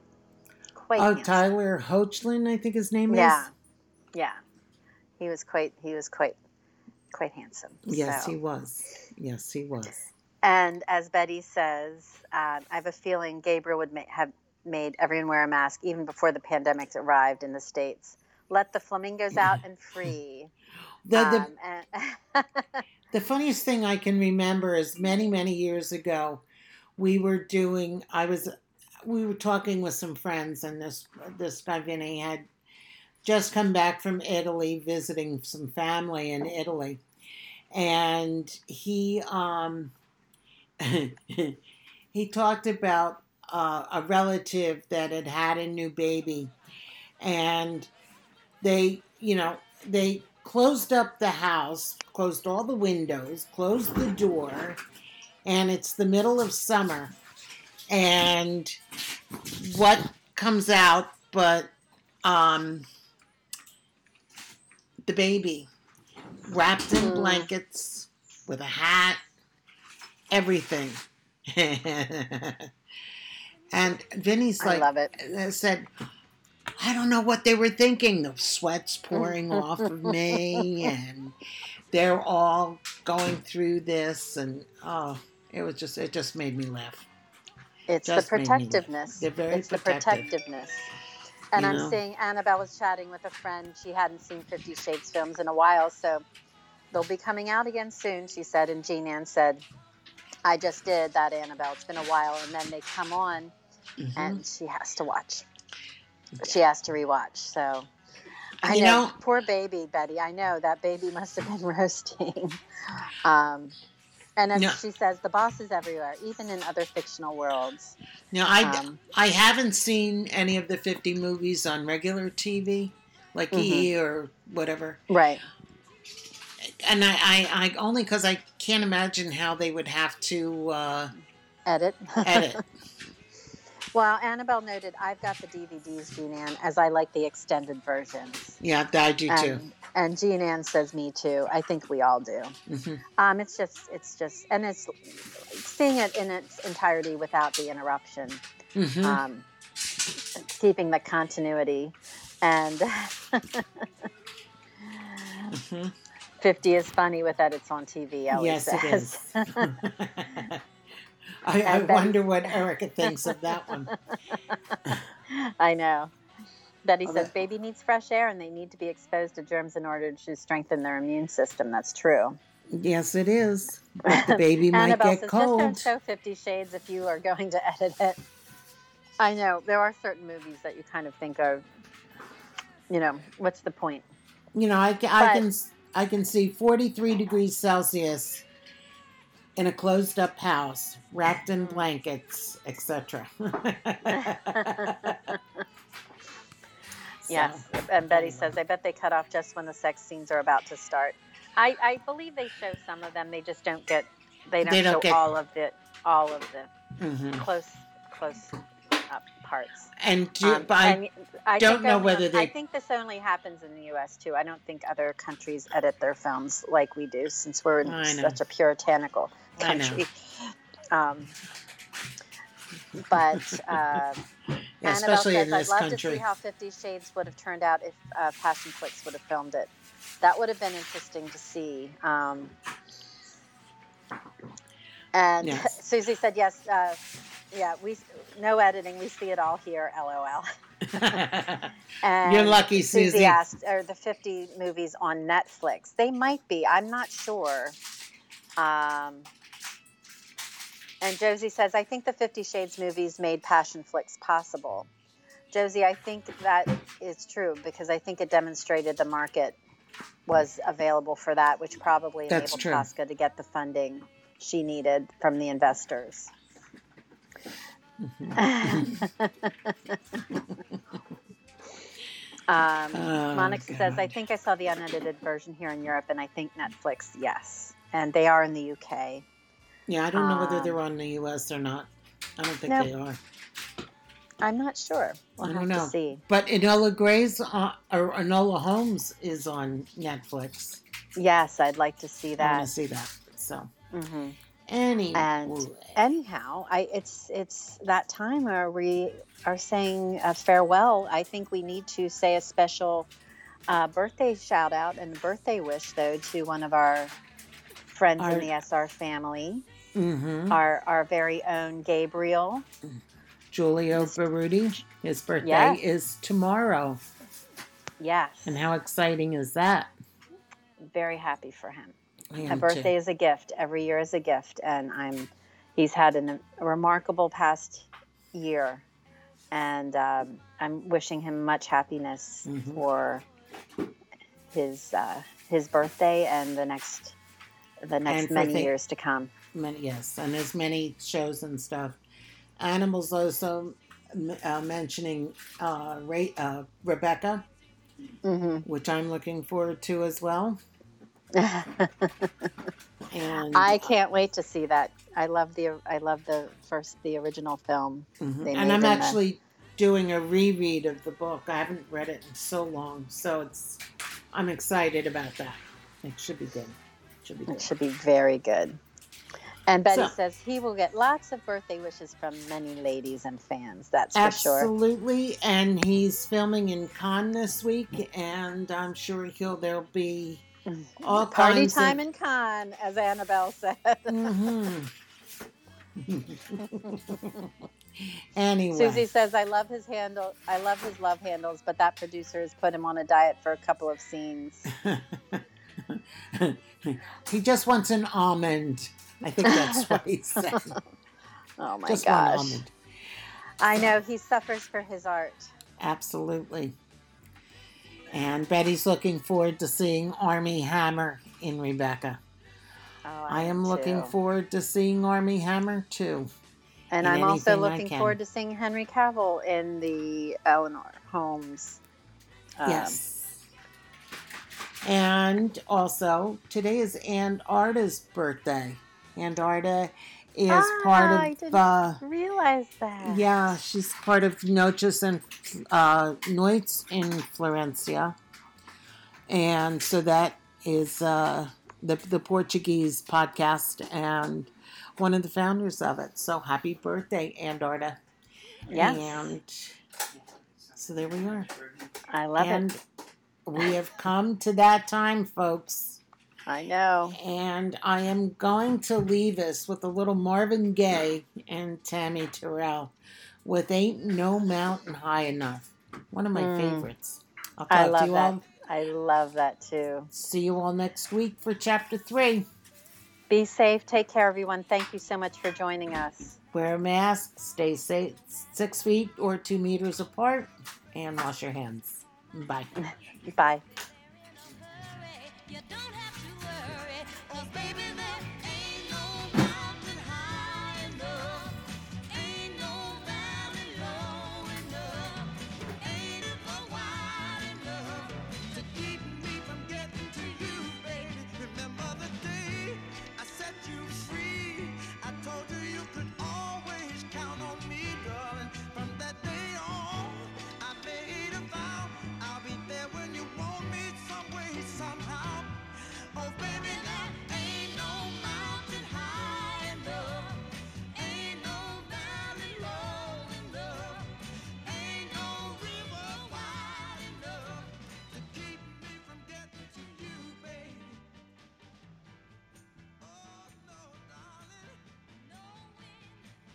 quite Oh, handsome. Tyler Hoechlin, I think his name is. Yeah, is. Yeah, he was quite he was quite quite handsome. Yes, so. he was. Yes, he was. And as Betty says, um, I have a feeling Gabriel would ma- have made everyone wear a mask even before the pandemic arrived in the states. Let the flamingos out and free. The, the, Um, and The funniest thing I can remember is many, many years ago, we were doing. I was, we were talking with some friends, and this this guy Vinny had just come back from Italy, visiting some family in Italy, and he um he talked about uh, a relative that had had a new baby, and they, you know, they closed up the house, closed all the windows, closed the door, and it's the middle of summer. And what comes out but um, the baby wrapped in Mm. blankets with a hat, everything. and Vinny's I love it. I said, I don't know what they were thinking. The sweat's pouring off of me, and they're all going through this, and oh, it was just it just made me laugh. It's Just the made me laugh. protectiveness. They're very it's the protectiveness. And You I'm know? seeing Annabelle was chatting with a friend. She hadn't seen Fifty Shades films in a while, so they'll be coming out again soon. She said, and Jean Ann said, "I just did that, Annabelle. It's been a while." And then they come on, Mhm. and she has to watch. She has to rewatch. So I You know, know- poor baby Betty. I know that baby must have been roasting. um, and as No. she says, the boss is everywhere, even in other fictional worlds. Now I Um, I haven't seen any of the fifty movies on regular TV, like E or whatever, right. and I I, I only because I can't imagine how they would have to uh, Edit. edit. well, Annabelle noted, I've got the DVDs, Jean Ann, as I like the extended versions. yeah, I do too. And, and Jean Ann says, me too. I think we all do. hmm Um, it's just, it's just, and it's seeing it in its entirety without the interruption, hmm um, keeping the continuity. And hmm 50 is funny with edits on TV, Yes, it says. is. I, I wonder what Erica thinks of that one. I know. Betty Oh, says baby needs fresh air and they need to be exposed to germs in order to strengthen their immune system. That's true. Yes, it is. But the baby might Annabelle get says cold. just don't show Fifty Shades if you are going to edit it. I know there are certain movies that you kind of think of. You know, what's the point? You know, I, I But- can I can see 43 degrees Celsius in a closed up house, wrapped in blankets, etc. Yes, and Betty says I bet they cut off just when the sex scenes are about to start. I, I believe they show some of them. They just don't get. They don't, They don't show get- all of the all of the hmm close close up parts. And do, Um, but I, and I don't know only- whether they. I think this only happens in the U.S. too. I don't think other countries edit their films like we do, since we're in such a puritanical I know. country. Um, but uh, yeah, Annabelle especially says, in "I'd this love to see how Fifty Shades would have turned out if uh, Passionflix would have filmed it. That would have been interesting to see." Um, and Yes. Susie said, "Yes, uh, yeah, we no editing. We see it all here. LOL." And You're lucky, Susie. asked, "Are the 50 movies on Netflix? They might be. I'm not sure." Um, and Josie says, "I think the Fifty Shades movies made Passionflix possible." Josie, I think that is true because I think it demonstrated the market was available for that, which probably That's enabled true. Tosca to get the funding she needed from the investors. Um, Oh, Monica says, I think I saw the unedited version here in Europe, and I think Netflix, yes. And they are in the UK. Yeah, I don't know whether um, they're on the U.S. or not. I don't think No. they are. I'm not sure. We'll I have don't know. to see. But Enola Gray's uh, or Enola Holmes is on Netflix. Yes, I'd like to see that. I want to see that. So Mm-hmm. anyway, And anyhow, I it's it's that time where we are saying farewell. I think we need to say a special uh, birthday shout out and birthday wish though to one of our friends Our- in the SR family, hmm our our very own Gabriel. Giulio Berruti. His birthday is tomorrow. Yes. And how exciting is that? Very happy for him. A birthday too. is a gift. Every year is a gift, and I'm. He's had an, a remarkable past year, and um, I'm wishing him much happiness Mhm. for his uh, his birthday and the next the next And many thi- years to come. Many, yes, and there's many shows and stuff. Animals also uh, mentioning uh, Ray, uh, Rebecca, hmm which I'm looking forward to as well. And I can't wait to see that. I love the I love the first the original film. Mhm. and I'm in the- actually doing a reread of the book. I haven't read it in so long, so it's I'm excited about that. It should be good. Should be good. It should be very good. And Betty So- says he will get lots of birthday wishes from many ladies and fans. That's for sure. Absolutely, and he's filming in Cannes this week, and I'm sure he'll there'll be all Party time of, in Cannes, as Annabelle said. Mhm. anyway, Susie says, "I love his handle. I love his love handles, but that producer has put him on a diet for a couple of scenes." he just wants an almond. I think that's what he said. Oh my just one gosh! I know he suffers for his art. Absolutely. And Betty's looking forward to seeing Armie Hammer in Rebecca. Oh, I I, am looking forward to seeing Armie Hammer too. and I'm also looking forward to seeing Henry Cavill in the Eleanor Holmes. um, yes. And also, today is Aunt Arda's birthday. Aunt Arda is Ah, part I of didn't uh, realize that. Yeah, she's part of Noches and uh, Noites in Florencia, and so that is uh, the the Portuguese podcast and one of the founders of it. So happy birthday, Andarta! Yes. And so there we are, I love and it. we have come to that time, folks. I know. And I am going to leave us with a little Marvin Gaye and Tammi Terrell with Ain't No Mountain High Enough. One of my Mm. favorites. I'll talk I to love you that. all. I love that too. See you all next week for chapter three. Be safe. Take care, everyone. Thank you so much for joining us. Wear a mask, stay safe, six feet or two meters apart, and wash your hands. Bye. Bye.